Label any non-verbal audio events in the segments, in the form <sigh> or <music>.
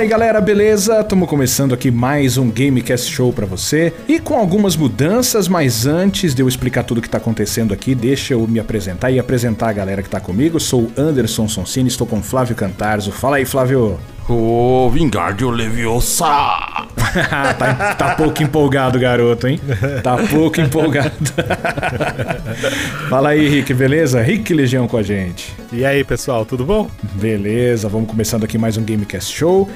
Fala aí galera, beleza? Estamos começando aqui mais um Gamecast Show para você e com algumas mudanças, mas antes de eu explicar tudo o que tá acontecendo aqui, deixa eu me apresentar e apresentar a galera que tá comigo. Sou Anderson Sonsini, estou com Flávio Cantarzo. Fala aí, Flávio. Ô, oh, Vingardio Leviosa! <laughs> tá, tá pouco empolgado, garoto, hein? Tá pouco empolgado. <laughs> Fala aí, Rick, beleza? Rick Legião com a gente. E aí, pessoal, tudo bom? Beleza, vamos começando aqui mais um Gamecast Show.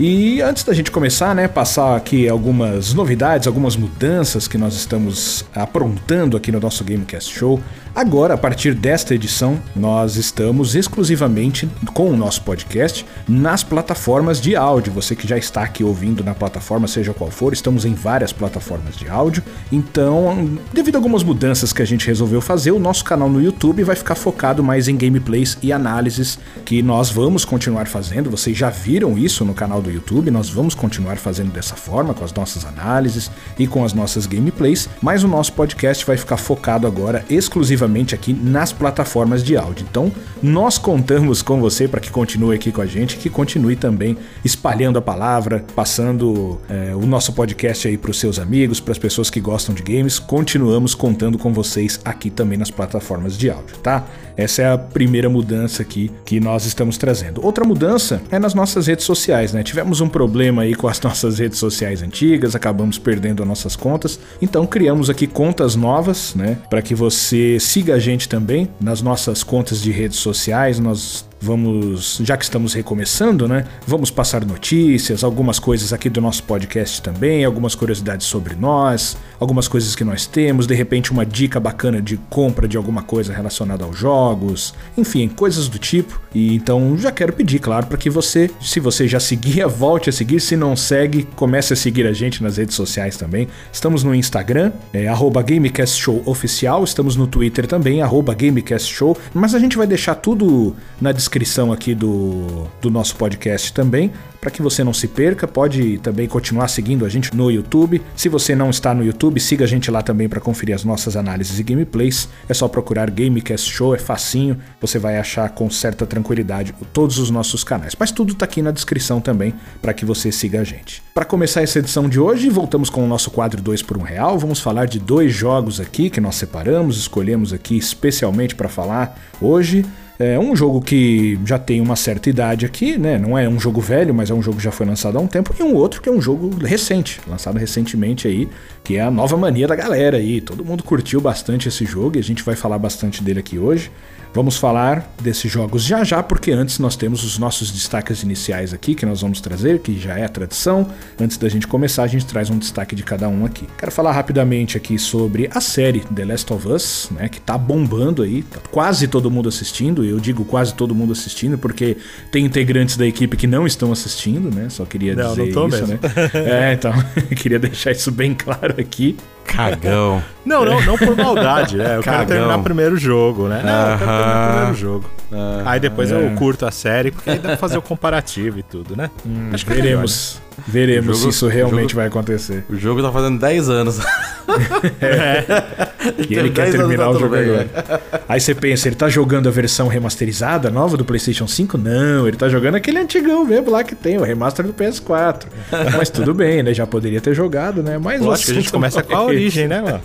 E antes da gente começar, né, passar aqui algumas novidades, algumas mudanças que nós estamos aprontando aqui no nosso Gamecast Show. Agora, a partir desta edição, nós estamos exclusivamente com o nosso podcast nas plataformas de áudio. Você que já está aqui ouvindo na plataforma, seja qual for, estamos em várias plataformas de áudio. Então, devido a algumas mudanças que a gente resolveu fazer, o nosso canal no YouTube vai ficar focado mais em gameplays e análises que nós vamos continuar fazendo. Vocês já viram isso no canal do YouTube, nós vamos continuar fazendo dessa forma, com as nossas análises e com as nossas gameplays, mas o nosso podcast vai ficar focado agora exclusivamente aqui nas plataformas de áudio. Então, nós contamos com você para que continue aqui com a gente, que continue também espalhando a palavra, passando é, o nosso podcast aí para os seus amigos, para as pessoas que gostam de games. Continuamos contando com vocês aqui também nas plataformas de áudio, tá? Essa é a primeira mudança aqui que nós estamos trazendo. Outra mudança é nas nossas redes sociais, né? Tivemos um problema aí com as <laughs> nossas redes sociais antigas, acabamos perdendo as nossas contas, então criamos aqui contas novas, né? Para que você siga a gente também nas nossas contas de redes sociais. Nós Vamos, já que estamos recomeçando, né? Vamos passar notícias, algumas coisas aqui do nosso podcast também, algumas curiosidades sobre nós, algumas coisas que nós temos, de repente uma dica bacana de compra de alguma coisa relacionada aos jogos, enfim, coisas do tipo. E então já quero pedir, claro, para que você, se você já seguia, <laughs> volte a seguir, se não segue, comece a seguir a gente nas redes sociais também. Estamos no Instagram, é @gamecastshowoficial, estamos no Twitter também @gamecastshow, mas a gente vai deixar tudo na descrição descrição aqui do, do nosso podcast também, para que você não se perca. Pode também continuar seguindo a gente no YouTube. Se você não está no YouTube, siga a gente lá também para conferir as nossas análises e gameplays. É só procurar Gamecast Show, é facinho, você vai achar com certa tranquilidade todos os nossos canais. Mas tudo está aqui na descrição também para que você siga a gente. Para começar essa edição de hoje, voltamos com o nosso quadro 2 por 1 um real. Vamos falar de dois jogos aqui que nós separamos, escolhemos aqui especialmente para falar hoje. É um jogo que já tem uma certa idade aqui, né? Não é um jogo velho, mas é um jogo que já foi lançado há um tempo. E um outro que é um jogo recente, lançado recentemente aí, que é a nova mania da galera aí. Todo mundo curtiu bastante esse jogo e a gente vai falar bastante dele aqui hoje. Vamos falar desses jogos já já, porque antes nós temos os nossos destaques iniciais aqui que nós vamos trazer, que já é tradição. Antes da gente começar, a gente traz um destaque de cada um aqui. Quero falar rapidamente aqui sobre a série The Last of Us, né, que tá bombando aí, tá quase todo mundo assistindo. Eu digo quase todo mundo assistindo porque tem integrantes da equipe que não estão assistindo, né? Só queria não, dizer não isso, mesmo. né? É, então, <laughs> queria deixar isso bem claro aqui. Cagão. <laughs> Não, não, não por maldade, né? Eu Cagão. quero terminar primeiro o jogo, né? Não, uh -huh. eu quero terminar primeiro jogo. Uh -huh. Aí depois eu é. curto a série, porque aí dá pra fazer o comparativo e tudo, né? Hum, Acho que veremos. Veremos jogo, se isso realmente jogo, vai acontecer. O jogo tá fazendo 10 anos. <laughs> é. <laughs> E ele quer terminar o jogo agora. <laughs> Aí você pensa, ele tá jogando a versão remasterizada nova do PlayStation 5? Não, ele tá jogando aquele antigão mesmo lá que tem, o remaster do PS4. Mas tudo bem, né? Já poderia ter jogado, né? Mas acho que a gente começa com a origem, né, mano?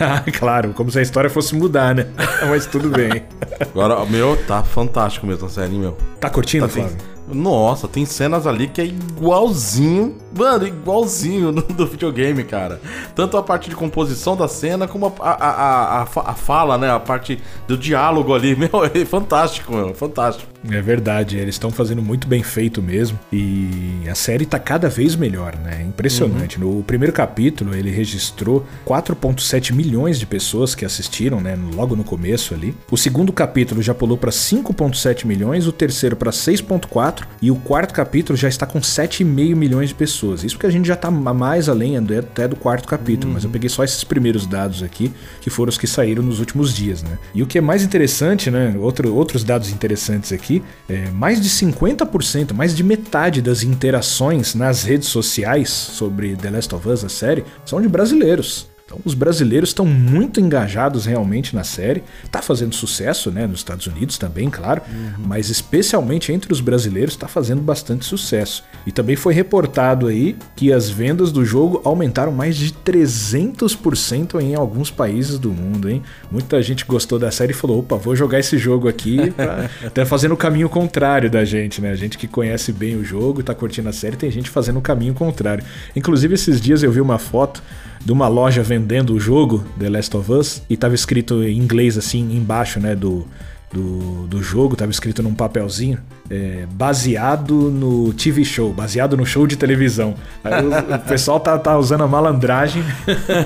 ah, claro, como se a história fosse mudar, né? Mas tudo bem. Agora, meu, tá fantástico mesmo a série, meu. Tá curtindo, tá, Flávio? Nossa, tem cenas ali que é igualzinho, mano, igualzinho no, do videogame, cara. Tanto a parte de composição da cena, como a, a, a, a, a fala, né? A parte do diálogo ali, <laughs> meu, é fantástico, meu, fantástico. É verdade, eles estão fazendo muito bem feito mesmo. E a série tá cada vez melhor, né? Impressionante. Uhum. No primeiro capítulo, ele registrou 4,7 milhões de pessoas que assistiram, né? Logo no começo ali. O segundo capítulo já pulou para 5,7 milhões, o terceiro para 6,4 4 e o quarto capítulo já está com 7,5 milhões de pessoas. Isso porque a gente já está mais além até do quarto capítulo, uhum. mas eu peguei só esses primeiros dados aqui, que foram os que saíram nos últimos dias, né? E o que é mais interessante, né? Outro, outros dados interessantes aqui, é mais de 50%, mais de metade das interações nas redes sociais sobre The Last of Us, a série, são de brasileiros. Então os brasileiros estão muito engajados realmente na série. Tá fazendo sucesso, né, nos Estados Unidos também, claro, uhum. mas especialmente entre os brasileiros está fazendo bastante sucesso. E também foi reportado aí que as vendas do jogo aumentaram mais de 300% em alguns países do mundo, hein? Muita gente gostou da série e falou: "Opa, vou jogar esse jogo aqui". <laughs> Pra... <laughs> tá fazendo o caminho contrário da gente, né? A gente que conhece bem o jogo, tá curtindo a série, tem gente fazendo o caminho contrário. Inclusive esses dias eu vi uma foto de uma loja vendendo o jogo The Last of Us e tava escrito em inglês assim embaixo, né, do do, do jogo, tava escrito num papelzinho, é, baseado no TV show, baseado no show de televisão. O, o, pessoal tá, tá usando a malandragem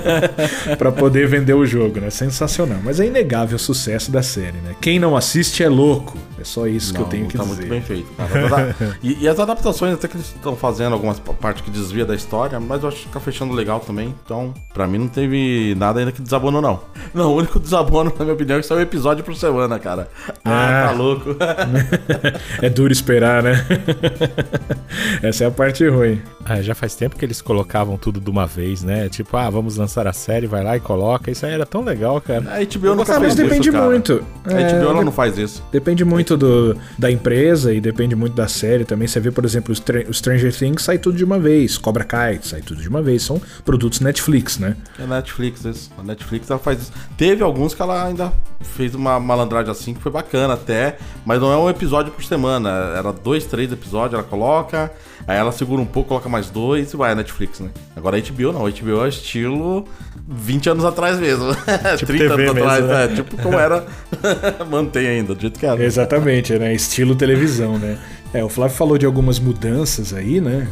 <laughs> para poder vender o jogo, né? Sensacional. Mas é inegável o sucesso da série, né? Quem não assiste é louco. É só isso não, que eu tenho que tá dizer. muito bem feito, cara. <laughs> e, e, as adaptações, até que eles estão fazendo algumas partes que desvia da história, mas eu acho que tá fechando legal também. Então, para mim não teve nada ainda que desabonou, não. Não, o único <laughs> desabono, na minha opinião, é que saiu um episódio por semana, cara. Ah, ah tá louco. é duro esperar, né? <laughs> Essa é a parte ruim. Ah, já faz tempo que eles colocavam tudo de uma vez, né? Tipo, ah, vamos lançar a série, vai lá e coloca. Isso aí era tão legal, cara. A HBO nunca fez mas depende isso, muito. A é, HBO ela não faz isso. Depende muito do, da empresa e depende muito da série também. Você vê, por exemplo, o Stranger Things sai tudo de uma vez. Cobra Kai sai tudo de uma vez. São produtos Netflix, né? É Netflix, isso. A Netflix ela faz isso. Teve alguns que ela ainda fez uma malandragem assim que foi bacana até, mas não é um episódio por semana. Era dois, três episódios, ela coloca, aí ela segura um pouco, coloca mais dois e vai a Netflix, né? Agora a HBO não, a HBO é estilo 20 anos atrás mesmo. <laughs> Tipo 30 TV anos mesmo, atrás, né? é, tipo como era, <laughs> mantém ainda, do jeito que era. Exatamente, né? Estilo televisão, né? É, o Flávio falou de algumas mudanças aí, né?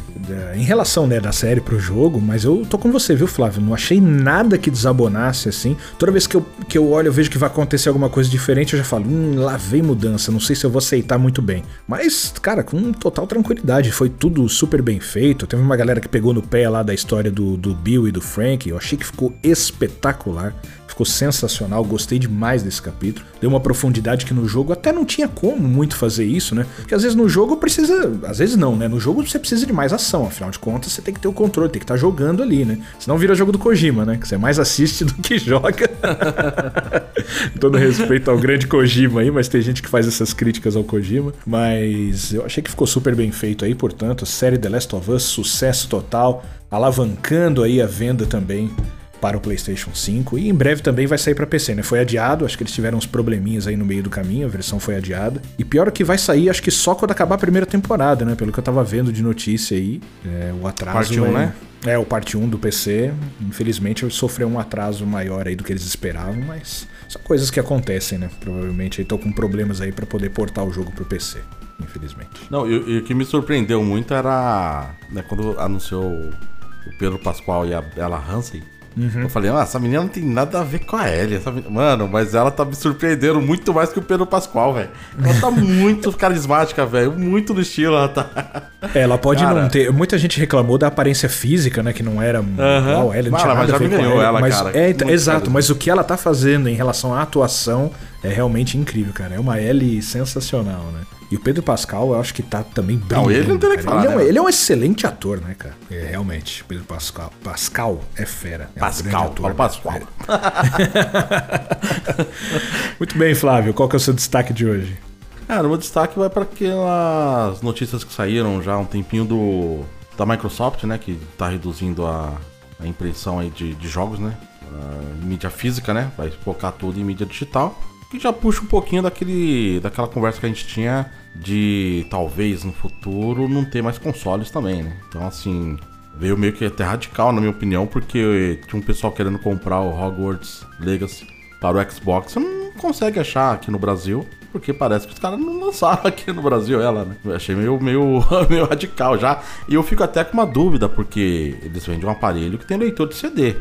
Em relação né, da série pro jogo, mas eu tô com você, viu, Flávio? Não achei nada que desabonasse assim. Toda vez que eu, que eu olho, eu vejo que vai acontecer alguma coisa diferente, eu já falo, hum, lá vem mudança, não sei se eu vou aceitar muito bem. Mas, cara, com total tranquilidade, foi tudo super bem feito. Teve uma galera que pegou no pé lá da história do, do Bill e do Frank, eu achei que ficou espetacular ficou sensacional, gostei demais desse capítulo. Deu uma profundidade que no jogo até não tinha como muito fazer isso, né? Porque às vezes no jogo precisa. Às vezes não, né? No jogo você precisa de mais ação, afinal de contas você tem que ter o controle, tem que estar tá jogando ali, né? Senão vira jogo do Kojima, né? Que você mais assiste do que joga. <laughs> Todo respeito ao grande Kojima aí, mas tem gente que faz essas críticas ao Kojima. Mas eu achei que ficou super bem feito aí, portanto, série The Last of Us, sucesso total, alavancando aí a venda também para o PlayStation 5 e em breve também vai sair para PC, né? Foi adiado, acho que eles tiveram uns probleminhas aí no meio do caminho, a versão foi adiada. E pior é que vai sair, acho que só quando acabar a primeira temporada, né? Pelo que eu tava vendo de notícia aí, é, o atraso. Parte 1, é, né? É, o parte 1 do PC, infelizmente sofreu um atraso maior aí do que eles esperavam, mas são coisas que acontecem, né? Provavelmente aí tô com problemas aí para poder portar o jogo pro PC, infelizmente. Não, e o que me surpreendeu muito era né, quando anunciou o Pedro Pascoal e a Bella Hansen Uhum. Eu falei, ah, essa menina não tem nada a ver com a Ellie. Menina... Mano, mas ela tá me surpreendendo muito mais que o Pedro Pascoal, velho. Ela tá <laughs> muito carismática, velho. Muito no estilo ela tá. Ela pode cara... não ter. Muita gente reclamou da aparência física, né? Que não era uhum. igual a Ellie, não tinha nada mas a ver ganhou ela, ela, mas, cara. É, exato, mas o que ela tá fazendo em relação à atuação é realmente incrível, cara. É uma Ellie sensacional, né? E o Pedro Pascal, eu acho que tá também bem. Não, ele não tem que falar. Ele, né? é um, ele, é um, excelente ator, né, cara? É, realmente. Pedro Pascal. Pascal é fera. É Pascal, um ator, Pascal. É. <laughs> Muito bem, Flávio. Qual que é o seu destaque de hoje? Cara, o meu destaque vai para aquelas notícias que saíram já há um tempinho do da Microsoft, né? Que tá reduzindo a, a impressão aí de, de jogos, né? Uh, mídia física, né? Vai focar tudo em mídia digital que já puxa um pouquinho daquele, daquela conversa que a gente tinha de talvez no futuro não ter mais consoles também, né? Então, assim, veio meio que até radical, na minha opinião, porque tinha um pessoal querendo comprar o Hogwarts Legacy para o Xbox. Você não consegue achar aqui no Brasil, porque parece que os caras não lançaram <laughs> aqui no Brasil ela, né? Eu achei meio, meio, <laughs> meio radical já. E eu fico até com uma dúvida, porque eles vendem um aparelho que tem leitor de CD.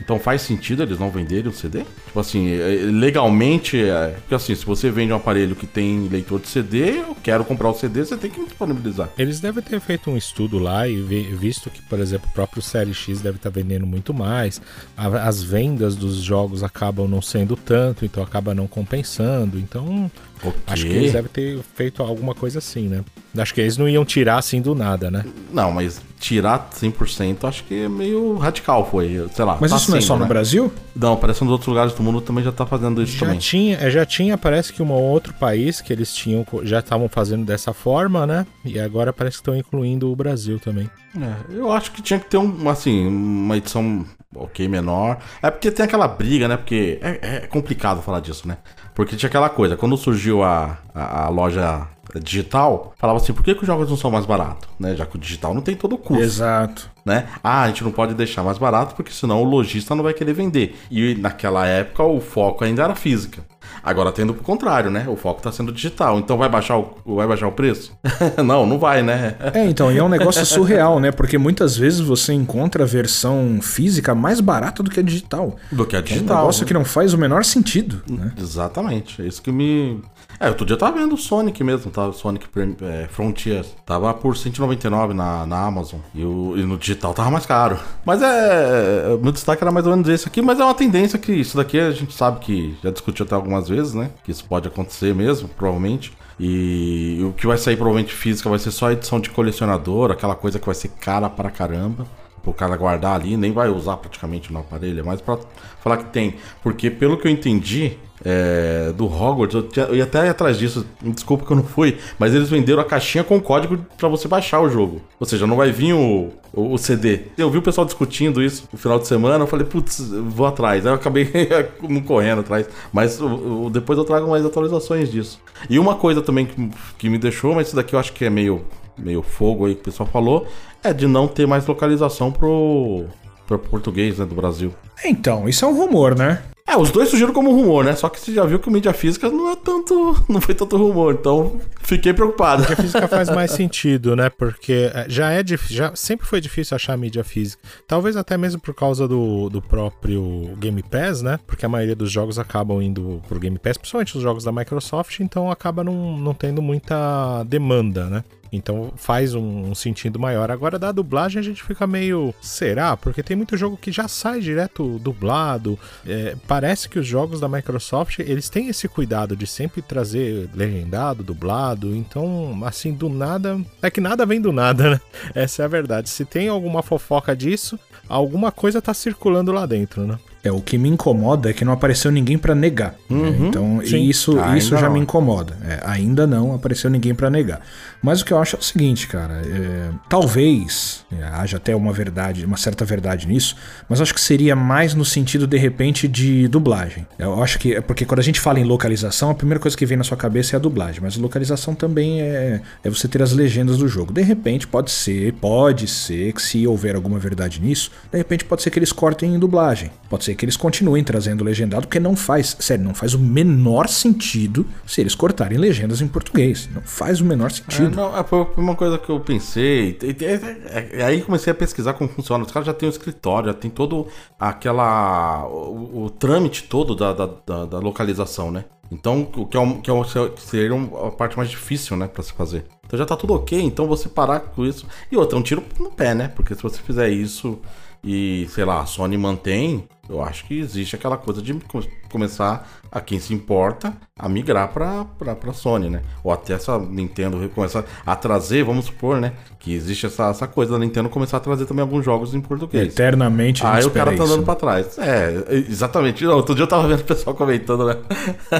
Então faz sentido eles não venderem o CD? Tipo assim, é, legalmente, é, porque assim, se você vende um aparelho que tem leitor de CD, eu quero comprar o CD, você tem que disponibilizar. Eles devem ter feito um estudo lá e visto que, por exemplo, o próprio Série X deve estar vendendo muito mais. As vendas dos jogos acabam não sendo tanto, então acaba não compensando. Então, okay. acho que eles devem ter feito alguma coisa assim, né? Acho que eles não iam tirar assim do nada, né? Não, mas tirar 100%, acho que é meio radical foi, sei lá. Mas tá isso não é só no né? Brasil? Não, parece que nos outros lugares do mundo também já tá fazendo isso Já também. tinha, é, já tinha, parece que um outro país que eles tinham, já estavam fazendo dessa forma, né? E agora parece que estão incluindo o Brasil também. É, eu acho que tinha que ter um, assim, uma edição ok menor. É porque tem aquela briga, né? Porque é, é complicado falar disso, né? Porque tinha aquela coisa, quando surgiu a, a, a loja digital, falava assim, por que, que os jogos não são mais baratos? Né? Já que o digital não tem todo o custo. Exato. né? Ah, a gente não pode deixar mais barato porque senão o lojista não vai querer vender. E naquela época o foco ainda era física. Agora tendo pro contrário, né? O foco tá sendo digital. Então vai baixar o, vai baixar o preço? <laughs> não, não vai, né? É, então, e é um negócio surreal, né? Porque muitas vezes você encontra a versão física mais barata do que a digital. Do que a É um digital. negócio que não faz o menor sentido, né? Exatamente. É isso que me. É, outro dia eu tava vendo o Sonic mesmo, tá? O Sonic é, Frontiers. Tava por 199 na, na Amazon. E, o, e no digital tava mais caro. Mas é. é, Meu destaque era mais ou menos esse aqui, mas é uma tendência que isso daqui a gente sabe que já discutiu até algumas vezes, né? Que isso pode acontecer mesmo, provavelmente. E o que vai sair provavelmente física vai ser só a edição de colecionador, aquela coisa que vai ser cara pra caramba pro cara guardar ali, nem vai usar praticamente no aparelho, é mais pra falar que tem. Porque pelo que eu entendi é, do Hogwarts, eu, tinha- eu ia até atrás disso, desculpa que eu não fui, mas eles venderam a caixinha com código pra você baixar o jogo. Ou seja, não vai vir o, o, o CD. Eu vi o pessoal discutindo isso no final de semana, eu falei, putz, vou atrás. Aí eu acabei <laughs> correndo atrás. Mas o- depois eu trago mais atualizações disso. E uma coisa também que, que me deixou, mas isso daqui eu acho que é meio meio fogo aí que o pessoal falou, é de não ter mais localização pro, pro português né, do Brasil. Então, isso é um rumor, né? É, os dois surgiram como rumor, né? Só que você já viu que o mídia física não é tanto. <laughs> não foi tanto rumor, então fiquei preocupado. Mídia física faz mais sentido, né? Porque é, já é já sempre foi difícil achar mídia física. Talvez até mesmo por causa do, do próprio Game Pass, né? Porque a maioria dos jogos acabam indo pro Game Pass, principalmente os jogos da Microsoft, então acaba não, não tendo muita demanda, né? Então faz um, um sentido maior. Agora, da dublagem, a gente fica meio. Será? Porque tem muito jogo que já sai direto dublado. É, parece que os jogos da Microsoft eles têm esse cuidado de sempre trazer legendado, dublado. Então, assim, do nada. É que nada vem do nada, né? Essa é a verdade. Se tem alguma fofoca disso, alguma coisa tá circulando lá dentro, né? É, o que me incomoda é que não apareceu ninguém pra negar. né? Então, sim. isso, Ainda isso já não. me incomoda. É, ainda não apareceu ninguém pra negar. Mas o que eu acho é o seguinte, cara. é, talvez é, haja até uma verdade, uma certa verdade nisso, mas acho que seria mais no sentido, de repente, de dublagem. Eu acho que. é Porque quando a gente fala em localização, a primeira coisa que vem na sua cabeça é a dublagem. Mas localização também é, é você ter as legendas do jogo. De repente, pode ser, pode ser que se houver alguma verdade nisso, de repente pode ser que eles cortem em dublagem. Pode ser que eles continuem trazendo legendado, porque não faz, sério, não faz o menor sentido se eles cortarem legendas em português. Não faz o menor É, sentido. não, é, foi uma coisa que eu pensei. E, e- é- é- aí comecei a pesquisar como funciona. Os caras já têm o escritório, já tem todo aquela. o, o trâmite todo da, da, da- da localização, né? Então, o que, é um, que, é um, seria a parte mais difícil, né, pra se fazer. Então já tá tudo ok, então você parar com isso. E outra, é um tiro no pé, né? Porque se você fizer isso e, sei lá, a Sony mantém, eu acho que existe aquela coisa de co- começar a quem se importa a migrar pra, pra, pra Sony, né? Ou até essa Nintendo começar a trazer, vamos supor, né? Que existe essa, essa coisa da Nintendo começar a trazer também alguns jogos em português. Eternamente a Aí o cara tá andando pra trás. É, exatamente. Outro dia eu tava vendo o pessoal comentando, né?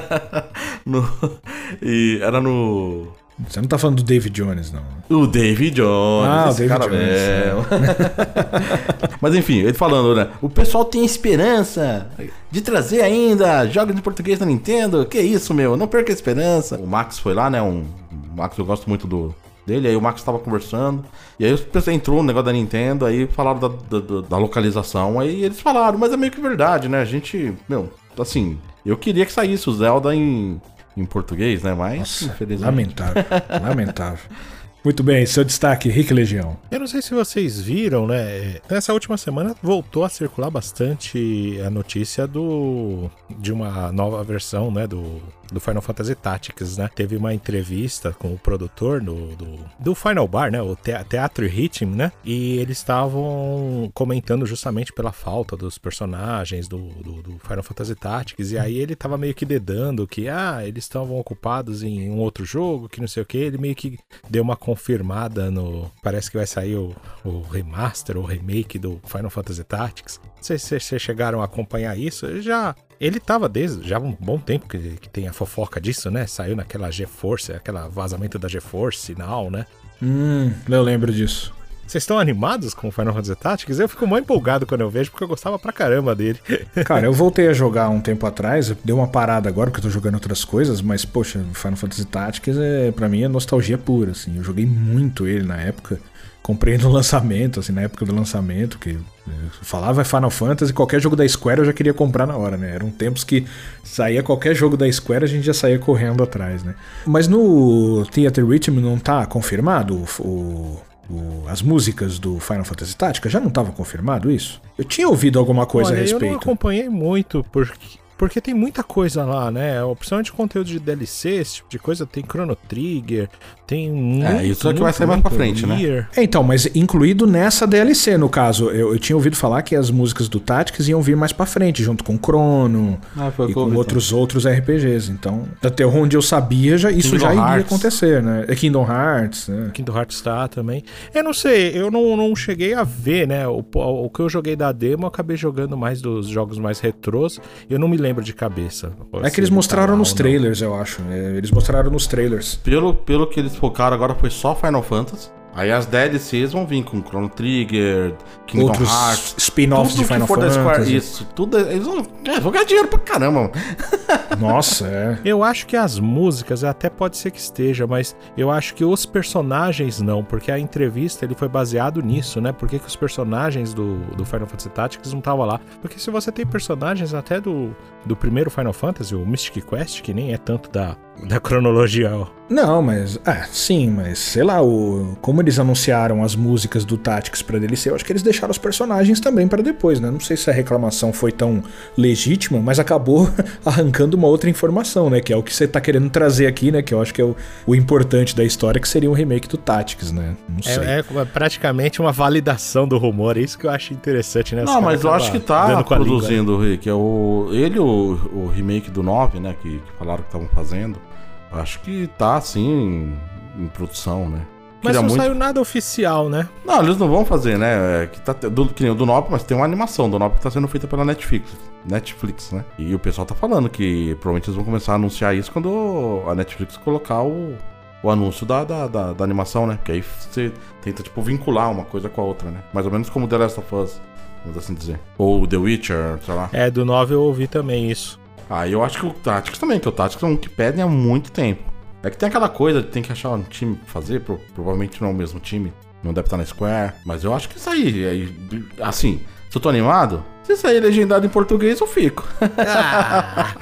<laughs> no, e era no. Você não tá falando do David Jones, não. O David Jones. Ah, o esse David cara Jones, é. mesmo. <laughs> Mas enfim, ele falando, né? O pessoal tem esperança de trazer ainda jogos em português da Nintendo. Que isso, meu? Não perca a esperança. O Max foi lá, né? Um, o Max, eu gosto muito do dele. Aí o Max tava conversando. E aí o pessoal entrou no negócio da Nintendo. Aí falaram da, da- da localização. Aí eles falaram, mas é meio que verdade, né? A gente, meu, assim, eu queria que saísse o Zelda em, em português, né? Mas, Nossa, infelizmente. lamentável. lamentável. Muito bem, seu destaque, Rick Legião. Eu não sei se vocês viram, né? Nessa última semana voltou a circular bastante a notícia do de uma nova versão, né, do do Final Fantasy Tactics, né? Teve uma entrevista com o produtor do, do, do Final Bar, né? O Teatro Rhythm, né? E eles estavam comentando justamente pela falta dos personagens do, do, do, Final Fantasy Tactics. E aí ele tava meio que dedando que, ah, eles estavam ocupados em um outro jogo, que não sei o que. Ele meio que deu uma confirmada no. Parece que vai sair o, o remaster ou remake do Final Fantasy Tactics. Não sei se vocês chegaram a acompanhar isso. Já ele tava desde já um bom tempo que, que tem a fofoca disso, né? Saiu naquela GeForce, aquela vazamento da GeForce, sinal, né? Hum, eu lembro disso. Vocês estão animados com o Final Fantasy Tactics? Eu fico mais empolgado quando eu vejo, porque eu gostava pra caramba dele. <laughs> Cara, eu voltei a jogar um tempo atrás, deu uma parada agora, porque eu tô jogando outras coisas, mas, poxa, Final Fantasy Tactics, é, pra mim, é nostalgia pura, assim. Eu joguei muito ele na época. Comprei no lançamento, assim, na época do lançamento, que falava Final Fantasy, qualquer jogo da Square eu já queria comprar na hora, né? Eram tempos que saía qualquer jogo da Square, a gente já saía correndo atrás, né? Mas no Theater Rhythm não tá confirmado o, o, as músicas do Final Fantasy Tactica? Já não estava confirmado isso? Eu tinha ouvido alguma coisa Olha, a respeito. Eu não acompanhei muito, porque porque tem muita coisa lá, né? Principalmente conteúdo de DLC, esse tipo de coisa. Tem Chrono Trigger, tem muito, É, isso é que vai sair mais pra frente, né? É, então, mas incluído nessa DLC, no caso. Eu, eu, tinha ouvido falar que as músicas do Tactics iam vir mais pra frente, junto com Chrono ah, e com ouvi, outros então. outros RPGs. Então, até onde eu sabia, já, isso Kingdom já iria Hearts. acontecer, né? É Kingdom Hearts. Né? Kingdom Hearts tá também. Eu não sei, eu não, não cheguei a ver, né? O, o que eu joguei da demo, eu acabei jogando mais dos jogos mais retrôs. Eu não me lembro de cabeça. É que eles mostraram nos trailers, eu acho. É, eles mostraram nos trailers. Pelo, pelo que eles focaram agora foi só Final Fantasy. Aí as DLCs vão vir com Chrono Trigger, Kingdom Outros Hearts. spin-offs de Final Fantasy. Square, isso, tudo. Eles vão, é, vão ganhar dinheiro pra caramba. <laughs> Nossa, é. Eu acho que as músicas até pode ser que esteja, mas eu acho que os personagens não, porque a entrevista ele foi baseado nisso, né? Por que, que os personagens do, do Final Fantasy Tactics não estavam lá? Porque se você tem personagens até do, do primeiro Final Fantasy, o Mystic Quest, que nem é tanto da, da cronologia não, mas. É, sim, mas sei lá, o, como eles anunciaram as músicas do Tactics pra DLC, eu acho que eles deixaram os personagens também para depois, né? Não sei se a reclamação foi tão legítima, mas acabou <laughs> arrancando uma outra informação, né? Que é o que você tá querendo trazer aqui, né? Que eu acho que é o, o importante da história, que seria um remake do Tactics, né? Não é, sei. É, é praticamente uma validação do rumor, é isso que eu acho interessante, né? Os Não, mas eu acho que tá produzindo, Rick. É o, ele, o, o remake do 9, né? Que, que falaram que estavam fazendo. Acho que tá assim em, produção, né? Mas não muito... saiu nada oficial, né? Não, eles não vão fazer, né? É, que, tá, do, que nem o do Nop, mas tem uma animação do Nop que tá sendo feita pela Netflix. Netflix, né? E o pessoal tá falando que provavelmente eles vão começar a anunciar isso quando a Netflix colocar o, o anúncio da, da, da, da animação, né? Porque aí você tenta, tipo, vincular uma coisa com a outra, né? Mais ou menos como The Last of Us, vamos assim dizer. Ou The Witcher, sei lá. É, do 9 eu ouvi também isso. Ah, eu acho que o Tactics também, que o Tactics é um que pedem há muito tempo. É que tem aquela coisa de tem que achar um time pra fazer, pro, provavelmente não é o mesmo time, não deve estar na Square, mas eu acho que isso aí, aí assim, se eu tô animado, se sair legendado em português, eu fico. Ah.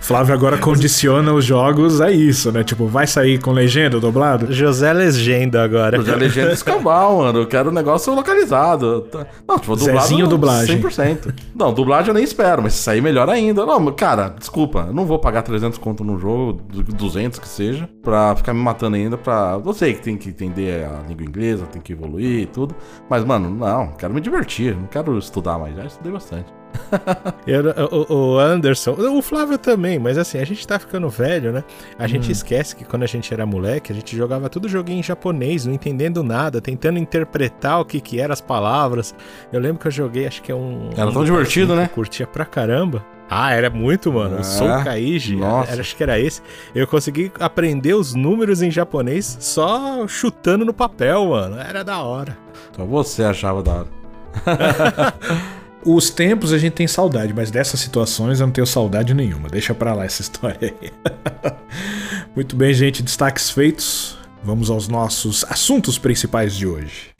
Flávio agora condiciona os jogos a isso, né? Tipo, vai sair com legenda dublado? José Legenda agora. José Legenda escambau, mano. Eu quero um negócio localizado. Não, tipo, dublado. Zezinho dublagem. 100%. Não, dublagem eu nem espero, mas se sair melhor ainda. Não, cara, desculpa. Eu não vou pagar 300 conto num jogo, 200 que seja, pra ficar me matando ainda pra... Eu sei que tem que entender a língua inglesa, tem que evoluir e tudo. Mas, mano, não. Quero me divertir não quero estudar mais, já estudei bastante. <laughs> Eu, o, o, Anderson, o Flávio também, mas assim, a gente tá ficando velho, né? A hum. gente esquece que quando a gente era moleque, a gente jogava tudo joguinho em japonês, não entendendo nada, tentando interpretar o que que eram as palavras. Eu lembro que eu joguei, acho que é um. Era tão um divertido, né? Curtia pra caramba. Ah, era muito, mano. O Soul Kaiji, era, acho que era esse. Eu consegui aprender os números em japonês só chutando no papel, mano. Era da hora. Então você achava da hora. <laughs> Os tempos a gente tem saudade, mas dessas situações eu não tenho saudade nenhuma. Deixa pra lá essa história aí. <laughs> Muito bem, gente, destaques feitos. Vamos aos nossos assuntos principais de hoje.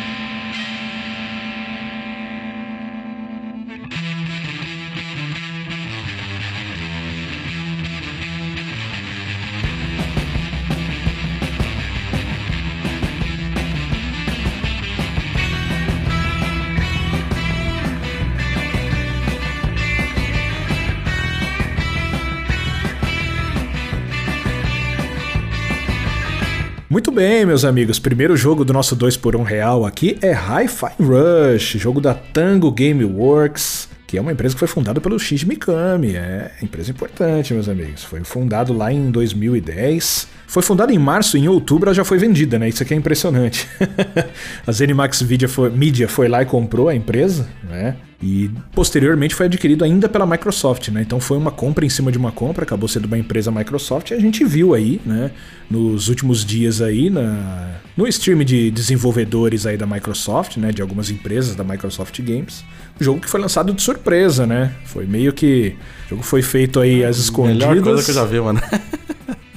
Bem, meus amigos. Primeiro jogo do nosso 2 por 1 real aqui é Hi-Fi Rush, jogo da Tango Gameworks, que é uma empresa que foi fundada pelo Shinji Mikami. É empresa importante, meus amigos. Foi fundado lá em 2010 foi fundada em março e em outubro ela já foi vendida, né? Isso aqui é impressionante. <laughs> a Zenimax Media foi, Media foi lá e comprou a empresa, né? E posteriormente foi adquirido ainda pela Microsoft, né? Então foi uma compra em cima de uma compra, acabou sendo uma empresa Microsoft e a gente viu aí, né? Nos últimos dias aí na, no stream de desenvolvedores aí da Microsoft, né? De algumas empresas da Microsoft Games, o jogo que foi lançado de surpresa, né? Foi meio que o jogo foi feito aí às escondidas. Melhor coisa que eu já vi, mano. <laughs>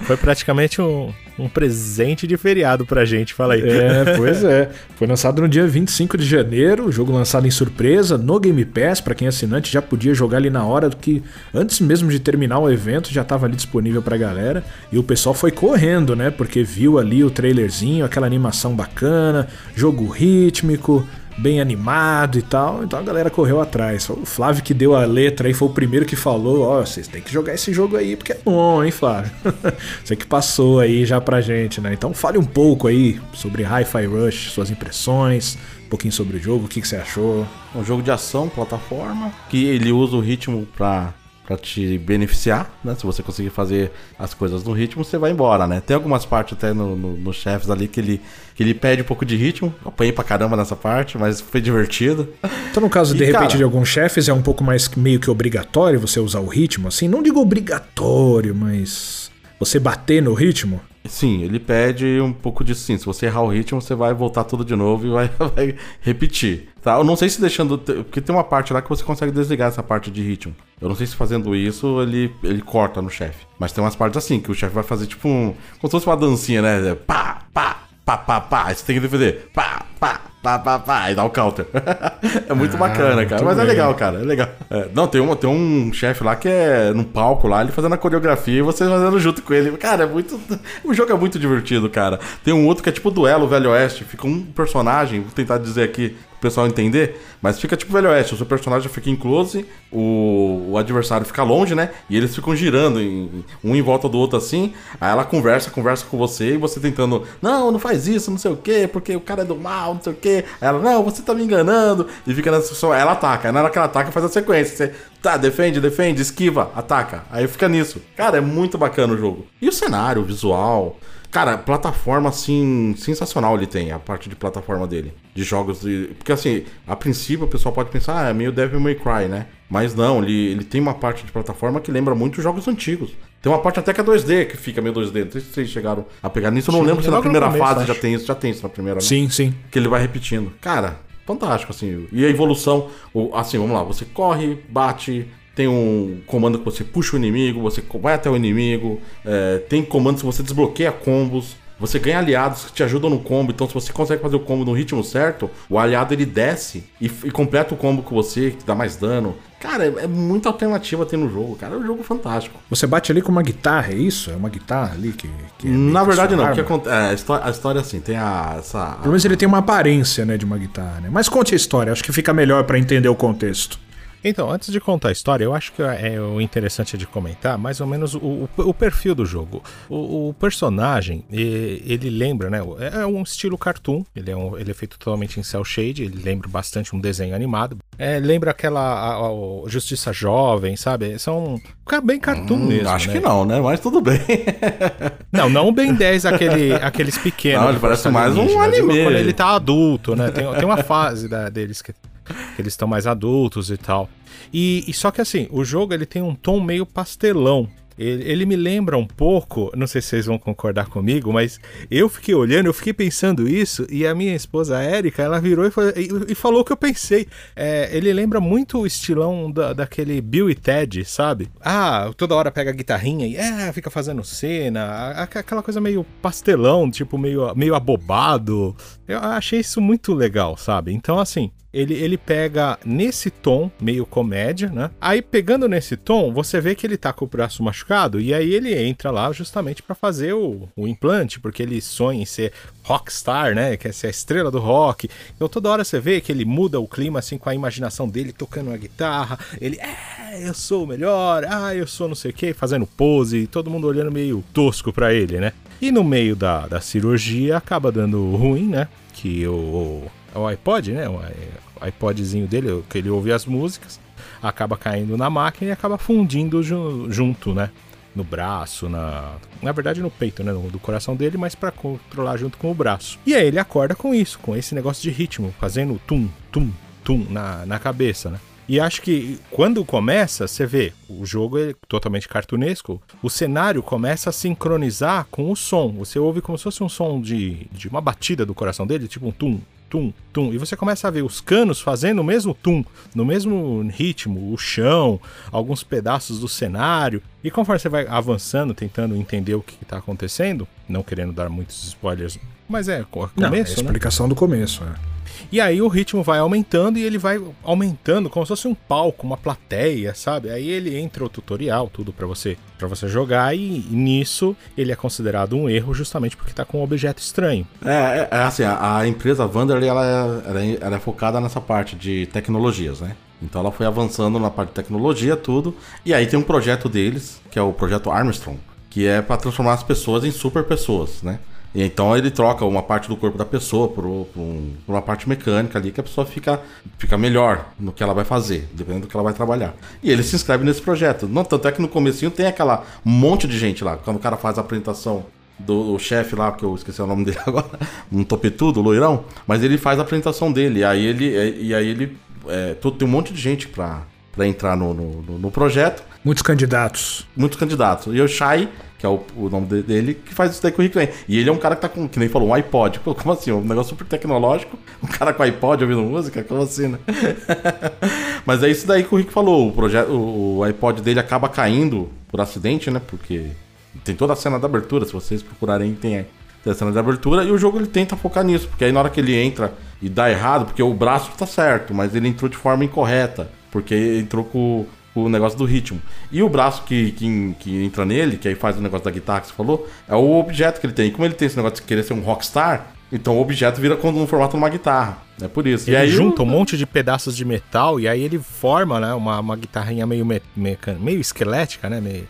Foi praticamente um, um presente de feriado pra gente, fala aí. É, pois é. Foi lançado no dia 25 de janeiro, o jogo lançado em surpresa no Game Pass, para quem é assinante já podia jogar ali na hora do que antes mesmo de terminar o evento já tava ali disponível pra galera. E o pessoal foi correndo, né? Porque viu ali o trailerzinho, aquela animação bacana, jogo rítmico, bem animado e tal. Então a galera correu atrás. O Flávio que deu a letra aí foi o primeiro que falou: Ó, oh, vocês têm que jogar esse jogo aí porque é bom, hein, Flávio? <laughs> Você que passou aí já pra gente, né? Então fale um pouco aí sobre Hi-Fi Rush, suas impressões, um pouquinho sobre o jogo, o que, que você achou. Um jogo de ação, plataforma, que ele usa o ritmo pra para te beneficiar, né? Se você conseguir fazer as coisas no ritmo, você vai embora, né? Tem algumas partes até no, no, no chefes ali que ele, que ele pede um pouco de ritmo. apanhei pra caramba nessa parte, mas foi divertido. Então, no caso, e, de repente, cara, de alguns chefes, é um pouco mais meio que obrigatório você usar o ritmo, assim? Não digo obrigatório, mas. Você bater no ritmo? Sim, ele pede um pouco de sim. Se você errar o ritmo, você vai voltar tudo de novo e vai, <laughs> vai repetir. Tá? Eu não sei se deixando. Porque tem uma parte lá que você consegue desligar essa parte de ritmo. Eu não sei se fazendo isso ele, ele corta no chefe. Mas tem umas partes assim, que o chefe vai fazer tipo um. Como se fosse uma dancinha, né? Pá, pá, pá, pá, pá. Aí você tem que defender. Pá, pá, pá, pá, pá. E dá o counter. <laughs> é muito ah, bacana, cara. Mas é bem. é legal, cara. É legal. É, não, tem, um tem um chefe lá que é no palco lá, ele fazendo a coreografia e você fazendo junto com ele. Cara, é muito. <laughs> O jogo é muito divertido, cara. Tem um outro que é tipo duelo Velho Oeste. Fica um personagem, vou tentar dizer aqui pessoal entender, mas fica tipo Velho Oeste, o seu personagem fica em close, o, o adversário fica longe, né? E eles ficam girando em, um em volta do outro assim, aí ela conversa, conversa com você e você tentando, não, não faz isso, não sei o quê, porque o cara é do mal, não sei o. Aí ela, não, você tá me enganando, e fica nessa situação, ela ataca, aí na hora que ela ataca faz a sequência, você, tá, defende, defende, esquiva, ataca, aí fica nisso. Cara, é muito bacana o jogo. E o cenário, o visual, Cara, plataforma, assim, sensacional ele tem, a parte de plataforma dele. De jogos. De... Porque, assim, a princípio o pessoal pode pensar, ah, é meio Devil May Cry, né? Mas não, ele, ele tem uma parte de plataforma que lembra muito jogos antigos. Tem uma parte até que é 2D, que fica meio 2D. Não sei se vocês chegaram a pegar nisso. Eu não sim, lembro se na primeira começo, fase já tem isso. Já tem isso na primeira, né? Sim, sim. Que ele vai repetindo. Cara, fantástico, assim. E a evolução, assim, vamos lá, você corre, bate, tem um comando que você puxa o inimigo, você vai até o inimigo. É, tem comandos que você desbloqueia combos. Você ganha aliados que te ajudam no combo. Então, se você consegue fazer o combo no ritmo certo, o aliado ele desce e, e completa o combo com você, que dá mais dano. Cara, é, é muita alternativa ter no jogo, cara. É um jogo fantástico. Você bate ali com uma guitarra, é isso? É uma guitarra ali que. que é Na verdade, não. Que é, a, história, a história é assim, tem a. Essa, Pelo menos ele tem uma aparência, né, de uma guitarra, né? Mas conte a história, acho que fica melhor para entender o contexto. Então, antes de contar a história, eu acho que é o interessante de comentar mais ou menos o, o, o perfil do jogo. O, o, personagem, ele lembra, né? É um estilo cartoon, ele é, um, ele é feito totalmente em cel shade, ele lembra bastante um desenho animado. É, lembra aquela a, a, Justiça Jovem, sabe? São bem cartoon hum, mesmo. Acho né? que não, né? Mas tudo bem. <laughs> não, não o Ben 10, aquele, aqueles pequenos. Não, ele parece mais um anime. Quando ele tá adulto, né? Tem, tem uma fase da, deles que eles estão mais adultos e tal. E, e, só que assim, o jogo ele tem um tom meio pastelão. Ele, ele, me lembra um pouco, não sei se vocês vão concordar comigo, mas eu fiquei olhando, eu fiquei pensando isso, e a minha esposa a Erika, ela virou e, e, e falou o que eu pensei. É, ele lembra muito o estilão da, daquele Bill e Ted, sabe? Ah, toda hora pega a guitarrinha e é, fica fazendo cena, aquela coisa meio pastelão, tipo meio, meio abobado. Eu achei isso muito legal, sabe? Então, assim, ele, ele pega nesse tom, meio comédia, né? Aí pegando nesse tom, você vê que ele tá com o braço machucado e aí ele entra lá justamente para fazer o, o implante, porque ele sonha em ser rockstar, né? Quer ser a estrela do rock. Então toda hora você vê que ele muda o clima assim com a imaginação dele tocando a guitarra, ele é eu sou o melhor, ah, eu sou não sei o que, fazendo pose, todo mundo olhando meio tosco pra ele, né? E no meio da, da cirurgia acaba dando ruim, né? Que o, o iPod, né? O iPodzinho dele, que ele ouve as músicas, acaba caindo na máquina e acaba fundindo junto, né? no braço, na. Na verdade, no peito, né? No, do coração dele, mas para controlar junto com o braço. E aí ele acorda com isso, com esse negócio de ritmo, fazendo tum, tum, tum na, na cabeça, né? E acho que quando começa, você vê, o jogo é totalmente cartunesco, o cenário começa a sincronizar com o som. Você ouve como se fosse um som de, de uma batida do coração dele, tipo um tum, tum, tum. E você começa a ver os canos fazendo o mesmo tum, no mesmo ritmo, o chão, alguns pedaços do cenário. E conforme você vai avançando, tentando entender o que está acontecendo, não querendo dar muitos spoilers, mas é começo, não, é a né? explicação né? do começo, é. E aí o ritmo vai aumentando e ele vai aumentando como se fosse um palco, uma plateia, sabe? Aí ele entra o tutorial, tudo para você para você jogar e, e, nisso ele é considerado um erro justamente porque tá com um objeto estranho. É, é, é assim, a, a, empresa é, ela, é, ela é focada nessa parte de tecnologias, né? Então ela foi avançando na parte de tecnologia, tudo. E aí tem um projeto deles, que é o projeto Armstrong, que é para transformar as pessoas em super pessoas, né? E então ele troca uma parte do corpo da pessoa por, um, por, uma parte mecânica ali que a pessoa fica, fica melhor no que ela vai fazer, dependendo do que ela vai trabalhar. E ele se inscreve nesse projeto. Não, tanto é que no comecinho tem aquela monte de gente lá. Quando o cara faz a apresentação do chefe lá, que eu esqueci o nome <laughs> dele agora, um topetudo, loirão, mas ele faz a apresentação dele. E aí ele, e aí ele é, tem um monte de gente pra, pra entrar no, no, no projeto. Muitos candidatos. Muitos candidatos. E o Shai que é o, o nome dele, que faz isso daí com o Rick Vane. E ele é um cara que tá com, que nem falou, um iPod. Pô, como assim? Um negócio super tecnológico, um cara com iPod ouvindo música? Como assim, né? <laughs> Mas é isso daí que o Rick falou. O, projeto, o iPod dele acaba caindo por acidente, né? Porque tem toda a cena da abertura, se vocês procurarem, tem, tem a cena da abertura. E o jogo ele tenta focar nisso, porque aí na hora que ele entra e dá errado, porque o braço tá certo, mas ele entrou de forma incorreta. Porque entrou com o negócio do ritmo. E o braço que, que, que, entra nele, que aí faz o negócio da guitarra que você falou, é o objeto que ele tem. E como ele tem esse negócio de querer ser um rockstar, então o objeto vira no formato de uma guitarra. É por isso. Ele e aí junta um monte de pedaços de metal e aí ele forma né, uma, uma guitarrinha meio, me, meio esquelética, né? Meio,